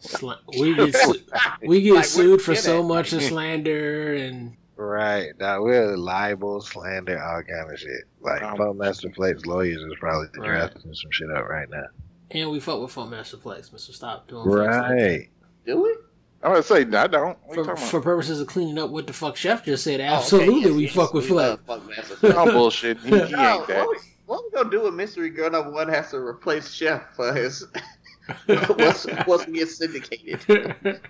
We get su- we get Like, sued for so get at? much of slander and Right. Now we're libel, slander, all kind of shit. Like Um, Funk Master Flex lawyers is probably Right. drafting some shit up right now. and we fuck with Funk Master Flex, Mister. Stop doing flex like that. Right. Do we? I'm gonna say I don't. What For, for purposes of cleaning up what the fuck Chef just said, Oh, okay, absolutely yes, we yes, fuck with we Flex. love Fuck Master about? Flex. Bullshit. He, he No, ain't what, that. we, what we gonna do with Mystery Girl Number One has to replace Chef for his once once we get syndicated.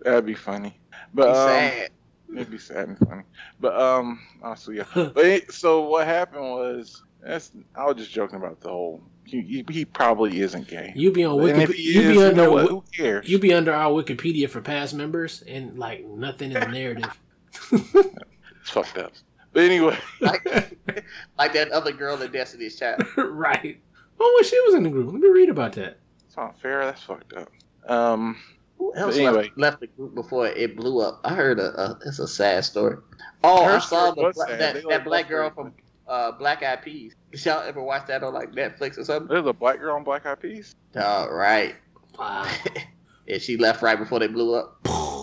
That'd be funny. Be But um, sad. It'd be sad and funny. But um, also yeah. But it, so what happened was that's I was just joking about the whole. He, he, he probably isn't gay. you be on Wikipedia. You is, be you under know what? Who cares? you be under our Wikipedia for past members and like nothing in the narrative. It's fucked up. But anyway, Like, like that other girl in Destiny's Child. right. Oh, well, she was in the group. Let me read about that. it's not fair. That's fucked up. Um, Who else anyway. left, left the group before it blew up? I heard a, a it's a sad story. Oh, Her I saw the, was bla- sad. that, that black girl from uh, Black Eyed Peas. Did y'all ever watch that on like Netflix or something? there's a black girl on Black Eyed Peas. All right. Wow. and she left right before they blew up.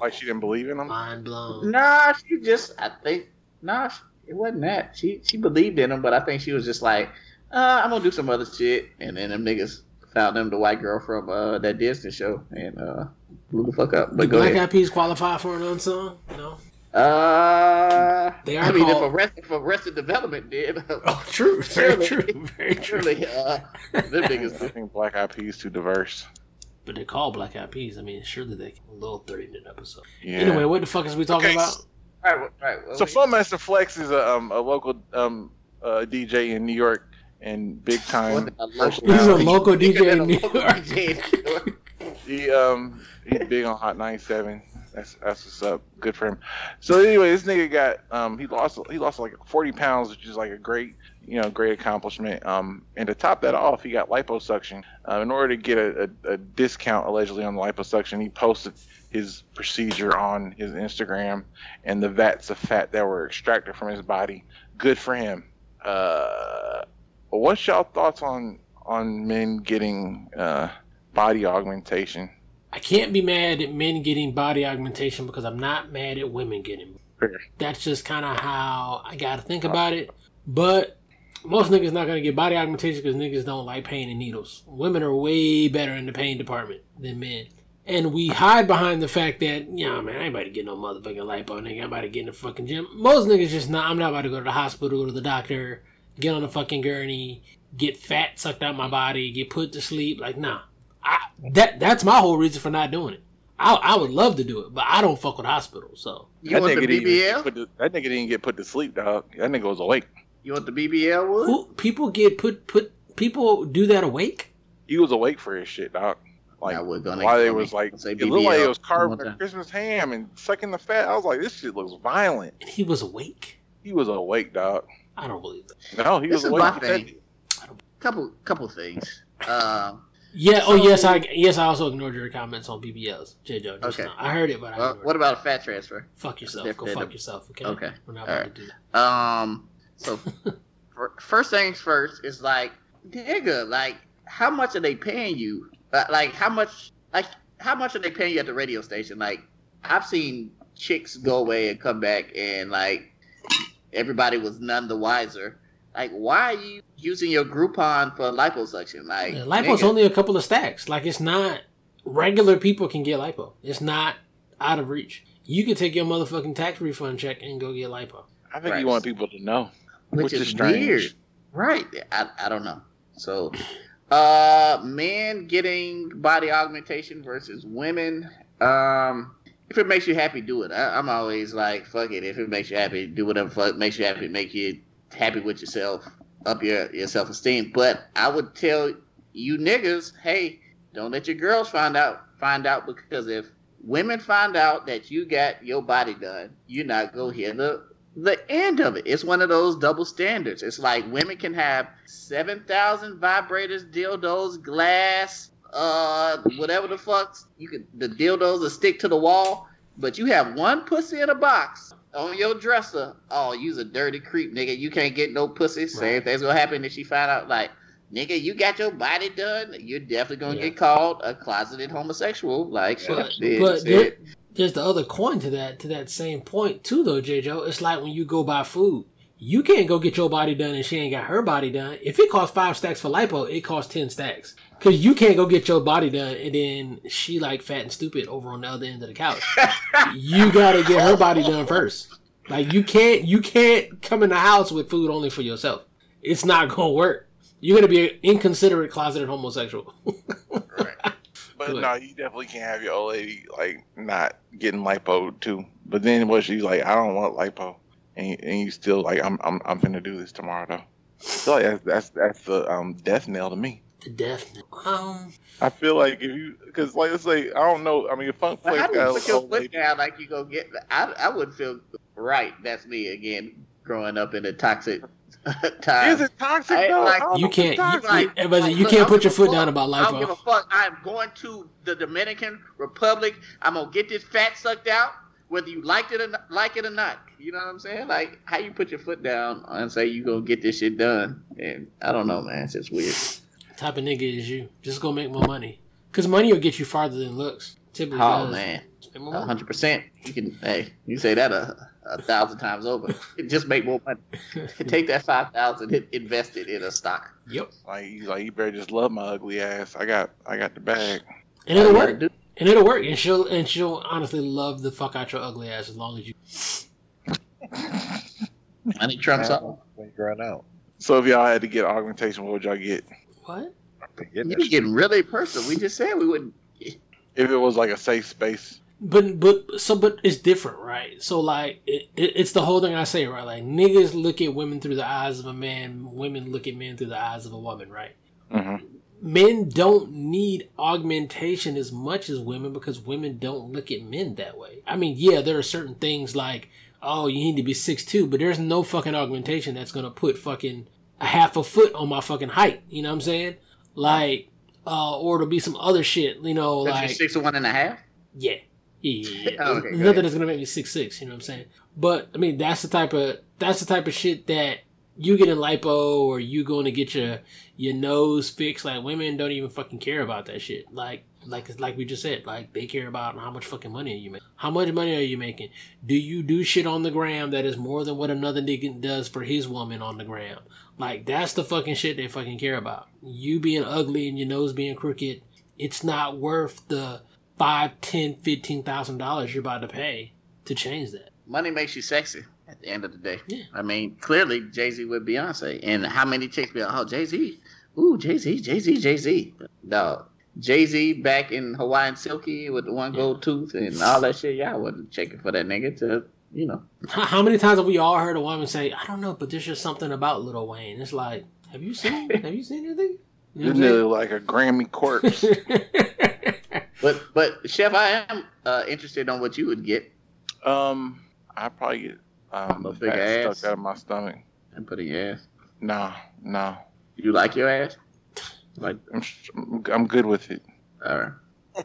Like she didn't believe in them. Mind blown. Nah, she just I think nah, it wasn't that. She she believed in them, but I think she was just like, uh, I'm gonna do some other shit. And then them niggas found them the white girl from uh, that Disney show and uh, blew the fuck up. The But go Black ahead. Eyed Peas qualify for an unsung? No. Uh, They are I mean, called- if Arrested, if Arrested Development did, Oh, true. Very Surely. true. Very true. surely, uh, them I think Black Eyed Peas too diverse. But they call Black Eyed Peas. I mean, surely they can. A little 30 minute episode. Yeah. Anyway, what the fuck is we talking Okay, about? Right, right. right. Well, So we- Funkmaster Flex is a um a local um uh DJ in New York and big time. what the- a local- He's a local DJ in New York. DJ in New York. He um he's big on Hot 97. That's that's what's up. Good for him. So anyway, this nigga got um he lost he lost like 40 pounds, which is like a great you know great accomplishment. Um and to top that off, he got liposuction. Um, in order to get a, a, a discount allegedly on the liposuction, he posted his procedure on his Instagram and the vats of fat that were extracted from his body. Good for him. Uh, what's y'all thoughts on on men getting uh, body augmentation? I can't be mad at men getting body augmentation because I'm not mad at women getting. That's just kind of how I got to think about it. But most niggas not gonna get body augmentation because niggas don't like pain and needles. Women are way better in the pain department than men. And we hide behind the fact that, yeah, man, I ain't about to get no motherfucking lipo, nigga. I'm about to get in the fucking gym. Most niggas just not, I'm not about to go to the hospital, go to the doctor, get on the fucking gurney, get fat sucked out my body, get put to sleep. Like, nah. I, that That's my whole reason for not doing it. I, I would love to do it, but I don't fuck with hospitals. So You that want the nigga didn't get BBL? put to, that nigga didn't get put to sleep, dog. That nigga was awake. You want the BBL wood? who people get put put people do that awake? He was awake for his shit, dog. Like I would go next why they was like Say it looked like it was carving a. Christmas ham and sucking the fat. I was like, this shit looks violent. And he was awake. He was awake, dog. I don't believe that. No, he This was is awake. my He said- thing. Couple couple things. Um, Yeah. So- oh yes, I yes I also ignored your comments on BBLs, J Joe. Just Okay. now. I heard it, but I well, what it. about a fat transfer? fuck yourself. Go fuck yourself. Okay. Okay. We're not All right. to do that. Um, so fir- first things first is like, nigga, like, how much are they paying you? Like, how much, like, how much are they paying you at the radio station? Like, I've seen chicks go away and come back, and like, everybody was none the wiser. Like, why are you using your Groupon for liposuction? Like, Yeah, lipo's nigga, only a couple of stacks. Like it's not regular people can get lipo. It's not out of reach. You can take your motherfucking tax refund check and go get lipo. I think Right. you want people to know, which, which, is, is strange. weird. Right. I, I don't know. So, uh, men getting body augmentation versus women. Um, if it makes you happy, do it. I, I'm always like, fuck it. If it makes you happy, do whatever fuck makes you happy, make you happy with yourself, up your, your self esteem. But I would tell you niggas, hey, don't let your girls find out. Find out because if women find out that you got your body done, you're not gonna hear the the end of it. It's one of those double standards. It's like women can have seven thousand vibrators, dildos, glass, uh, whatever the fuck. You can. the dildos will stick to the wall, but you have one pussy in a box on your dresser. Oh, you's a dirty creep, nigga. You can't get no pussy. Same thing's gonna happen if she find out. Like, nigga, you got your body done. You're definitely gonna Yeah. get called a closeted homosexual. Like, Chef But, did, but there, there's the other coin to that to that same point too, though, J Joe. It's like when you go buy food. You can't go get your body done and she ain't got her body done. If it costs five stacks for lipo, it costs ten stacks. Cause you can't go get your body done and then she like fat and stupid over on the other end of the couch. you gotta get her body done first. Like you can't you can't come in the house with food only for yourself. It's not gonna work. You're gonna be an inconsiderate closeted homosexual. Right. But Good. no, you definitely can't have your old lady like not getting lipo too. But then what she's like, I don't want lipo, and you, and you still like, I'm I'm I'm finna do this tomorrow though. So like that's that's that's the um death knell to me. the death. Um, I feel like if you, because like let's say I don't know. I mean, if Funk But Flex how do you got put an your foot lady, down like you go get? I I would feel right. That's me again, growing up in a toxic time. is it toxic I- though? like- I don't You know if it's can't- you- everybody- you can't I put your foot fuck. down about life. I don't give a fuck. I'm going to the Dominican Republic. I'm gonna get this fat sucked out, whether you liked it or not, like it or not. You know what I'm saying? Like how you put your foot down and say you gonna get this shit done. And I don't know, man. It's just weird. type of nigga is you. Just go make more money. Cause money will get you farther than looks. Typically Oh does. man. Make more money. hundred percent. You can hey, you say that a, a thousand times over. Just make more money. Take that five thousand, and invest it in a stock. Yep. like you like you better just love my ugly ass. I got I got the bag. And it'll You work. Gotta do- And it'll work. And she'll and she'll honestly love the fuck out your ugly ass as long as you. Money trumps all. When you growing out. So if y'all had to get augmentation, what would y'all get? What? Forget You're that shit. getting really personal. We just said we wouldn't. If it was like a safe space, But but so but it's different, right? So like it, it, it's the whole thing I say, right? Like niggas look at women through the eyes of a man, women look at men through the eyes of a woman, right? hmm Men don't need augmentation as much as women because women don't look at men that way. I mean, yeah, there are certain things like, oh, you need to be six two, but there's no fucking augmentation that's gonna put fucking a half a foot on my fucking height. You know what I'm saying? Like, uh, or to be some other shit. You know, like six to one and a half. yeah. Yeah, yeah, yeah. Oh, okay, Nothing that's gonna make me six six, you know what I'm saying? But I mean that's the type of that's the type of shit that you get in lipo or you going to get your your nose fixed. Like women don't even fucking care about that shit. Like like like we just said, like they care about how much fucking money are you making. How much money are you making? Do you do shit on the gram that is more than what another nigga does for his woman on the gram? Like that's the fucking shit they fucking care about. You being ugly and your nose being crooked, it's not worth the five, ten, fifteen thousand dollars you're about to pay to change that. Money makes you sexy. At the end of the day, Yeah. I mean, clearly Jay Z with Beyonce, and how many chicks be like, "Oh, Jay Z, ooh, Jay Z, Jay Z, Jay Z." Dog, Jay Z back in Hawaiian Sophie with the one gold tooth and all that shit. Y'all wasn't checking for that nigga to, you know. How, how many times have we all heard a woman say, "I don't know, but there's just something about Lil Wayne"? It's like, have you seen? have you seen anything? You This know nigga like a Grammy corpse. what I'm saying? But but Chef, I am uh, interested on what you would get um, I probably get um A the big fat ass. stuck out of my stomach. and put in ass. No, no, You like your ass? Like, I'm I'm good with it. all right.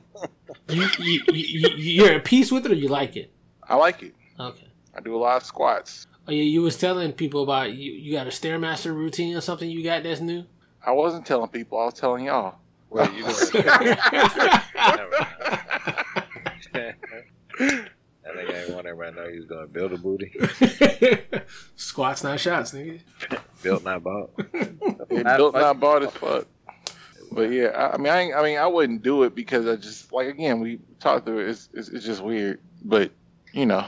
you, you, you, you, you're at peace with it, or you like it? I like it. Okay. I do a lot of squats. Oh yeah, you was telling people about you. You got a stairmaster routine or something you got that's new. I wasn't telling people. I was telling y'all. Well, you doing I think I ain't want everybody to know he was going to build a booty. Squats, not shots, nigga. Built, not bought. Not built not bought as fuck. But yeah, I, I mean, I, I mean, I wouldn't do it because I just like again we talked through it. It's, it's, it's just weird. But you know,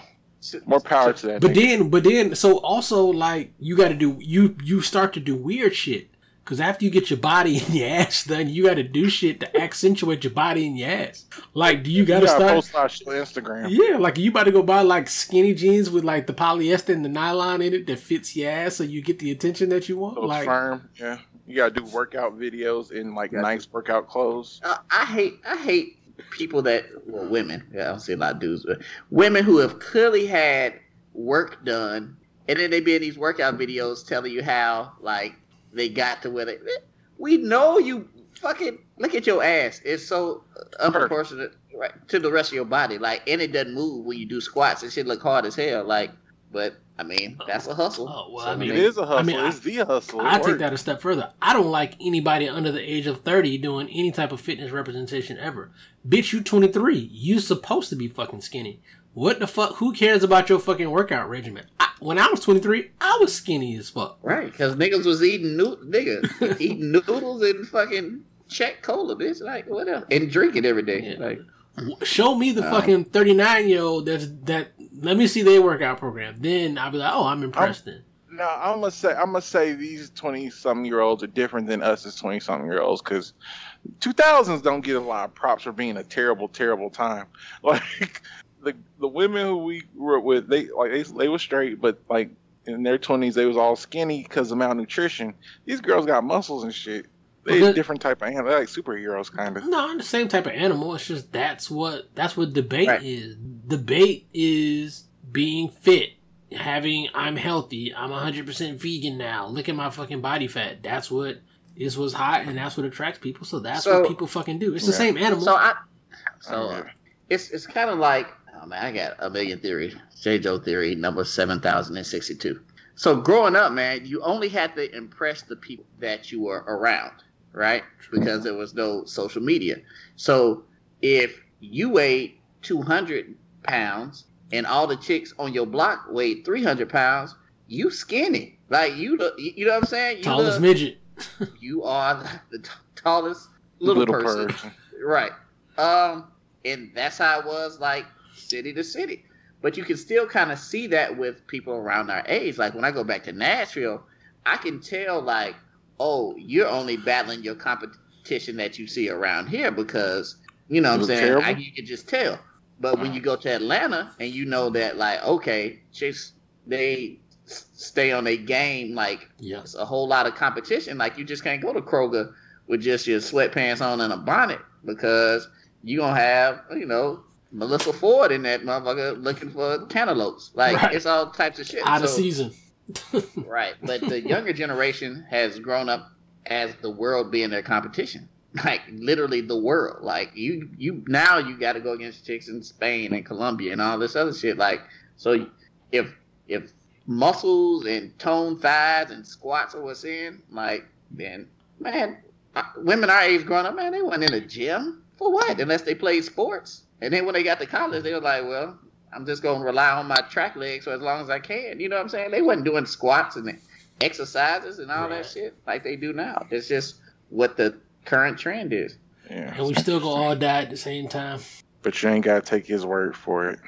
more power to that. But nigga. then, but then, so also like you got to do you you start to do weird shit because after you get your body and your ass done, you got to do shit to accentuate your body and your ass. Like, do you got to gotta start? post our shit on Instagram. Yeah, like you about to go buy like skinny jeans with like the polyester and the nylon in it that fits your ass, so you get the attention that you want. Those Like, firm. Yeah, you gotta do workout videos in like Gotcha. nice workout clothes. Uh, I hate I hate people that well women yeah I don't see a lot of dudes but women who have clearly had work done and then they be in these workout videos telling you how like they got to where they we know you fucking look at your ass it's so unproportionate right to the rest of your body like and it doesn't move when you do squats it should look hard as hell like but I mean that's a hustle Oh, well, So, I mean, It is a hustle. I mean, I- it's the hustle. It I take that a step further. I don't like anybody under the age of 30 doing any type of fitness representation ever. Bitch, you 23. You supposed to be fucking skinny. What the fuck? Who cares about your fucking workout regimen? I, when I was 23, I was skinny as fuck. Right, because niggas was eating noo- niggas eating noodles and fucking check cola, bitch. Like what else? And drinking every day. Yeah. Like Show me the Uh. fucking 39 year old that's that. Let me see their workout program. Then I'll be like, oh, I'm impressed then. No, I'm gonna say I'm gonna say these twenty something year olds are different than us as twenty something year olds because 2000s don't get a lot of props for being a terrible, terrible time. Like the the women who we were with, they like they they were straight, but like in their 20s they was all skinny because of malnutrition. These girls got muscles and shit. They Okay. a different type of animal. They're like superheroes, kind of. No, I'm the same type of animal. It's just that's what that's what debate Right. is. Debate is being fit, having I'm healthy. I'm 100 percent vegan now. Look at my fucking body fat. That's what is what's hot, and that's what attracts people. So that's So- what people fucking do. It's the Yeah. same animal. so I so uh, yeah. it's it's kind of like oh man, I got a million theories. J. Joe theory number seven thousand and sixty two. So growing up, man, you only had to impress the people that you were around, right? Because there was no social media. So if you weighed two hundred pounds and all the chicks on your block weighed three hundred pounds, you skinny. Like you, the, you know what I'm saying? You Tallest the- midget. you are the t- tallest little, person. Right. Um, and that's how it was like city to city. But you can still kind of see that with people around our age. Like when I go back to Nashville, I can tell like, oh, you're only battling your competition that you see around here because you know what I'm saying. terrible? I, you can just tell. But when you go to Atlanta and you know that like, okay, chicks they stay on a game like Yeah. it's a whole lot of competition. Like you just can't go to Kroger with just your sweatpants on and a bonnet because you gonna have you know Melyssa Ford in that motherfucker looking for cantaloupes. Like Right. it's all types of shit. Out of season. right? But the younger generation has grown up as the world being their competition. Like literally the world. Like you, you now you got to go against chicks in Spain and Colombia and all this other shit. Like so, if if muscles and toned thighs and squats are what's in, like then man, women our age growing up, man, they weren't in a gym for what? Unless they played sports. And then when they got to college, they were like, well, I'm just gonna rely on my track legs for as long as I can. You know what I'm saying? They wasn't doing squats and exercises and all Right. that shit like they do now. It's just what the current trend is. Yeah, And we still go all die at the same time. but you ain't gotta take his word for it.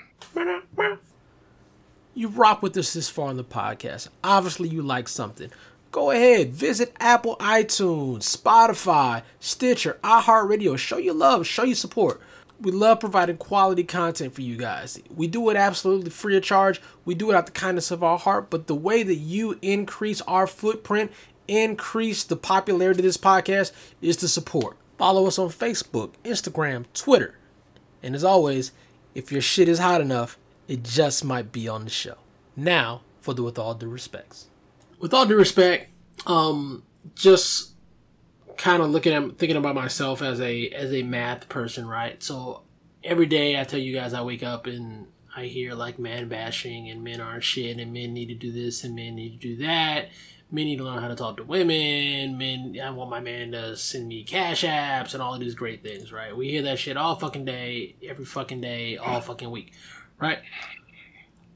You rock with us this far in the podcast. Obviously, you like something. go ahead, visit Apple iTunes, Spotify, Stitcher, iHeartRadio. Show your love, show your support. We love providing quality content for you guys. We do it absolutely free of charge. We do it out the kindness of our heart. But the way that you increase our footprint, increase the popularity of this podcast, is to support. Follow us on Facebook, Instagram, Twitter. And as always, if your shit is hot enough, it just might be on the show. Now, for the with all due respects. With all due respect, um, just kind of looking at thinking about myself as a as a math person, right? So every day I tell you guys I wake up and I hear like man bashing and men aren't shit and men need to do this and men need to do that. Men need to learn how to talk to women. Men, I want my man to send me cash apps and all of these great things, right? We hear that shit all fucking day, every fucking day, all fucking week, right?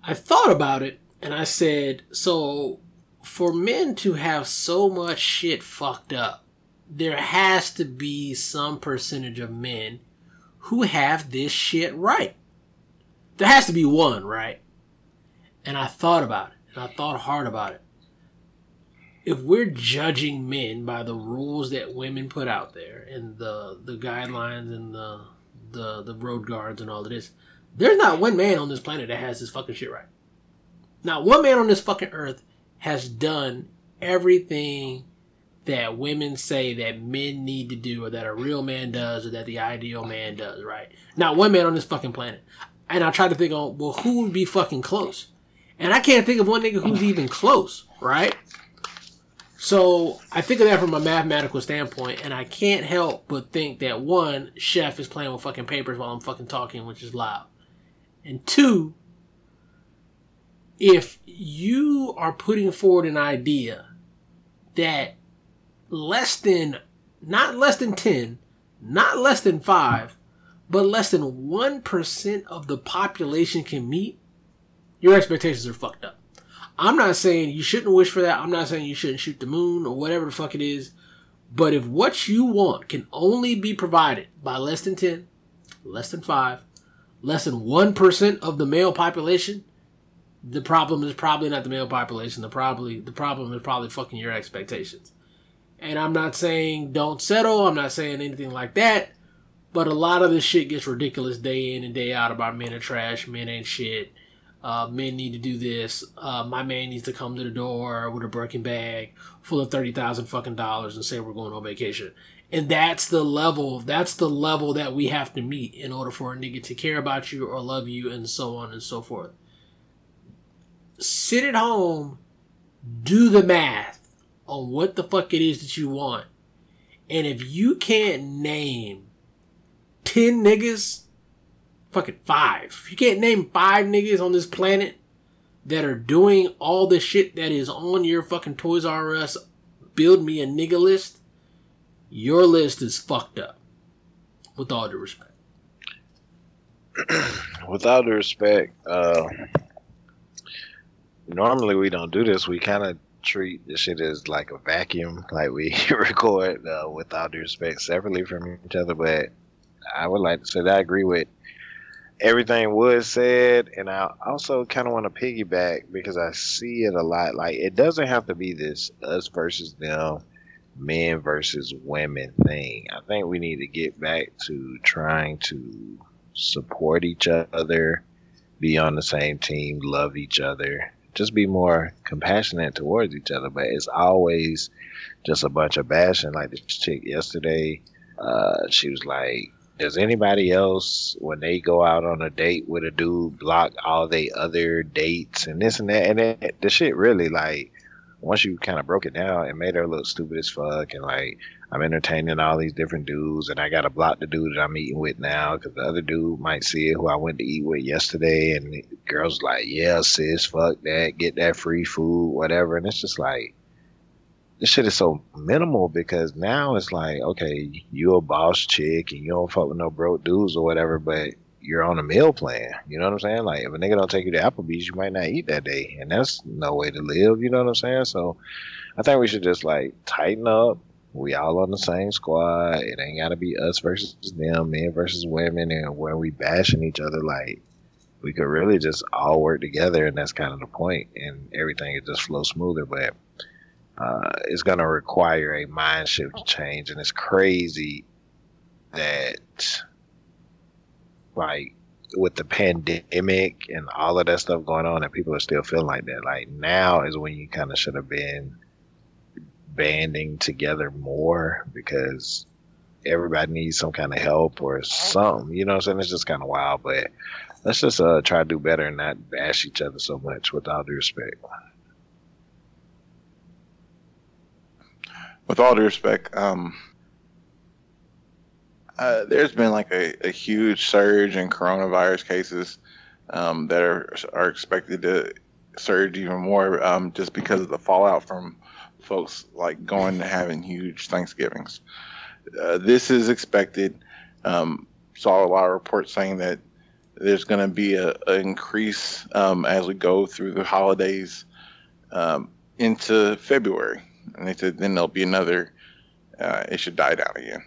I thought about it and I said, so for men to have so much shit fucked up, there has to be some percentage of men who have this shit right. There has to be one, right? And I thought about it, and I thought hard about it. If we're judging men by the rules that women put out there and the the guidelines and the the the road guards and all of this, there's not one man on this planet that has this fucking shit right. Not one man on this fucking earth has done everything that women say that men need to do or that a real man does or that the ideal man does, right? Not one man on this fucking planet. And I try to think on, well, who would be fucking close? And I can't think of one nigga who's even close, right? So I think of that from a mathematical standpoint, and I can't help but think that one, Chef is playing with fucking papers while I'm fucking talking, which is loud. And two, if you are putting forward an idea that less than, not less than 10, not less than 5, but less than 1% of the population can meet, your expectations are fucked up. I'm not saying you shouldn't wish for that. I'm not saying you shouldn't shoot the moon or whatever the fuck it is. But if what you want can only be provided by less than 10, less than 5, less than 1% of the male population, the problem is probably not the male population. The probably the problem is probably fucking your expectations. And I'm not saying don't settle. I'm not saying anything like that. But a lot of this shit gets ridiculous day in and day out about men are trash, men ain't shit. Uh, men need to do this. Uh, my man needs to come to the door with a Birkin bag full of thirty thousand fucking dollars and say we're going on vacation. And that's the level. That's the level that we have to meet in order for a nigga to care about you or love you, and so on and so forth. Sit at home, do the math on what the fuck it is that you want, and if you can't name ten niggas fucking five. If you can't name five niggas on this planet that are doing all the shit that is on your fucking Toys R Us build me a nigga list, your list is fucked up. With all due respect. With all due respect, uh, normally we don't do this. We kind of treat this shit is like a vacuum, like we record uh, with all due respect separately from each other. But I would like to say that I agree with everything was said, and I also kind of want to piggyback because I see it a lot. Like it doesn't have to be this us versus them, men versus women thing. I think we need to get back to trying to support each other, be on the same team, love each other, just be more compassionate towards each other. But it's always just a bunch of bashing. Like this chick yesterday, uh, she was like does anybody else when they go out on a date with a dude block all they other dates and this and that and then the shit really like once you kind of broke it down it made her look stupid as fuck and like i'm entertaining all these different dudes and i gotta block the dude that i'm eating with now because the other dude might see it who i went to eat with yesterday and the girl's like yeah sis fuck that get that free food whatever and it's just like this shit is so minimal because now it's like, okay, you a boss chick and you don't fuck with no broke dudes or whatever, but you're on a meal plan. You know what I'm saying? Like if a nigga don't take you to Applebee's, you might not eat that day, and that's no way to live. You know what I'm saying? So I think we should just like tighten up. We all on the same squad. It ain't gotta be us versus them, men versus women, and when we bashing each other, like we could really just all work together, and that's kind of the point, and everything would just flows smoother. But uh, going to require a mind shift change, and it's crazy that like with the pandemic and all of that stuff going on, that people are still feeling like that. Like now is when you kind of should have been banding together more because everybody needs some kind of help or something. You know what I'm saying? It's just kind of wild, but let's just uh, try to do better and not bash each other so much with all due respect. with all due respect, um, uh, there's been like a, a huge surge in coronavirus cases um, that are are expected to surge even more um, just because of the fallout from folks like going and having huge Thanksgivings. Uh, this is expected. Um, saw a lot of reports saying that there's going to be a, a increase um, as we go through the holidays um, into February, and they said then there'll be another. Uh, it should die down again.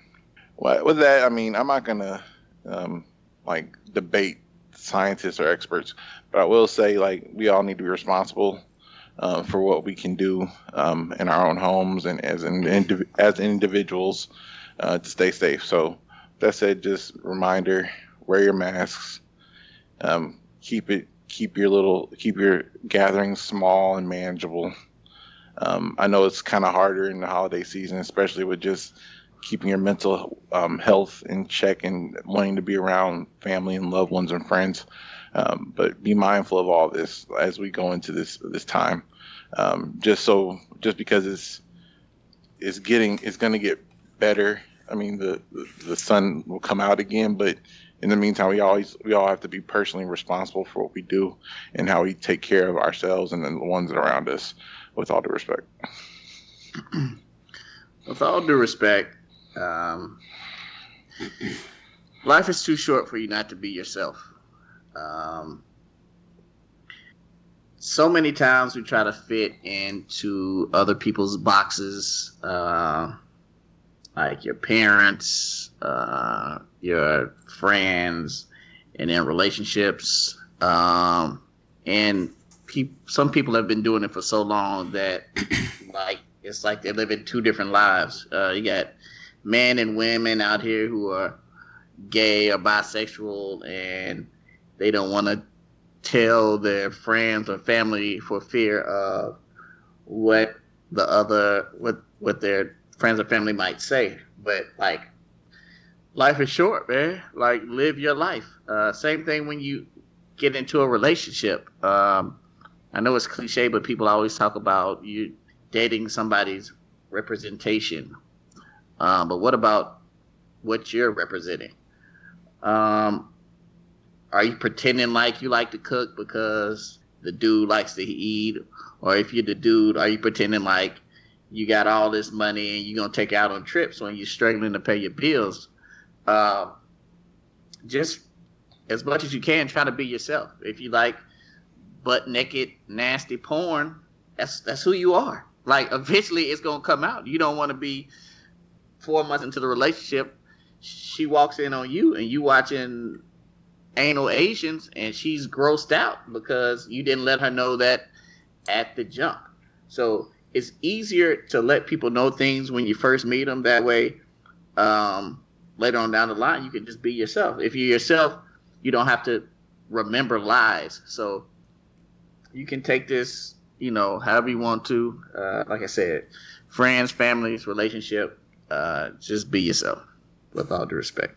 Well, with that, I mean I'm not going to um, like debate scientists or experts, but I will say like we all need to be responsible uh, for what we can do um, in our own homes and as as individuals uh, to stay safe. So that said, just reminder: wear your masks. Um, keep it, keep your little, keep your gatherings small and manageable. Um, I know it's kind of harder in the holiday season, especially with just keeping your mental um, health in check and wanting to be around family and loved ones and friends. Um, but be mindful of all this as we go into this this time. Um, just so, just because it's it's getting, it's going to get better. I mean, the, the the sun will come out again, but in the meantime, we always we all have to be personally responsible for what we do and how we take care of ourselves and then the ones around us. With all due respect. With all due respect, um, life is too short for you not to be yourself. Um, so many times we try to fit into other people's boxes, uh, like your parents, uh, your friends, and in relationships. Um, and peop some people have been doing it for so long that, like, it's like they're living two different lives. Uh, you got men and women out here who are gay or bisexual, and they don't want to tell their friends or family for fear of what the other what what their friends or family might say. But like life is short, man. Like live your life. Uh, same thing when you get into a relationship. Um, I know it's cliche, but people always talk about you dating somebody's representation. Um, but what about what you're representing? Um, are you pretending like you like to cook because the dude likes to eat? Or if you're the dude, are you pretending like you got all this money and you're going to take out on trips when you're struggling to pay your bills? Uh, just as much as you can, try to be yourself. If you like butt naked, nasty porn, that's that's who you are. Like eventually, it's gonna come out. You don't want to be four months into the relationship. She walks in on you, and you watching anal Asians, and she's grossed out because you didn't let her know that at the jump. So it's easier to let people know things when you first meet them. That way, um, later on down the line, you can just be yourself. If you're yourself, you don't have to remember lies. So you can take this, you know, however you want to. Uh, like I said, friends, families, relationship. Uh, just be yourself, with all due respect.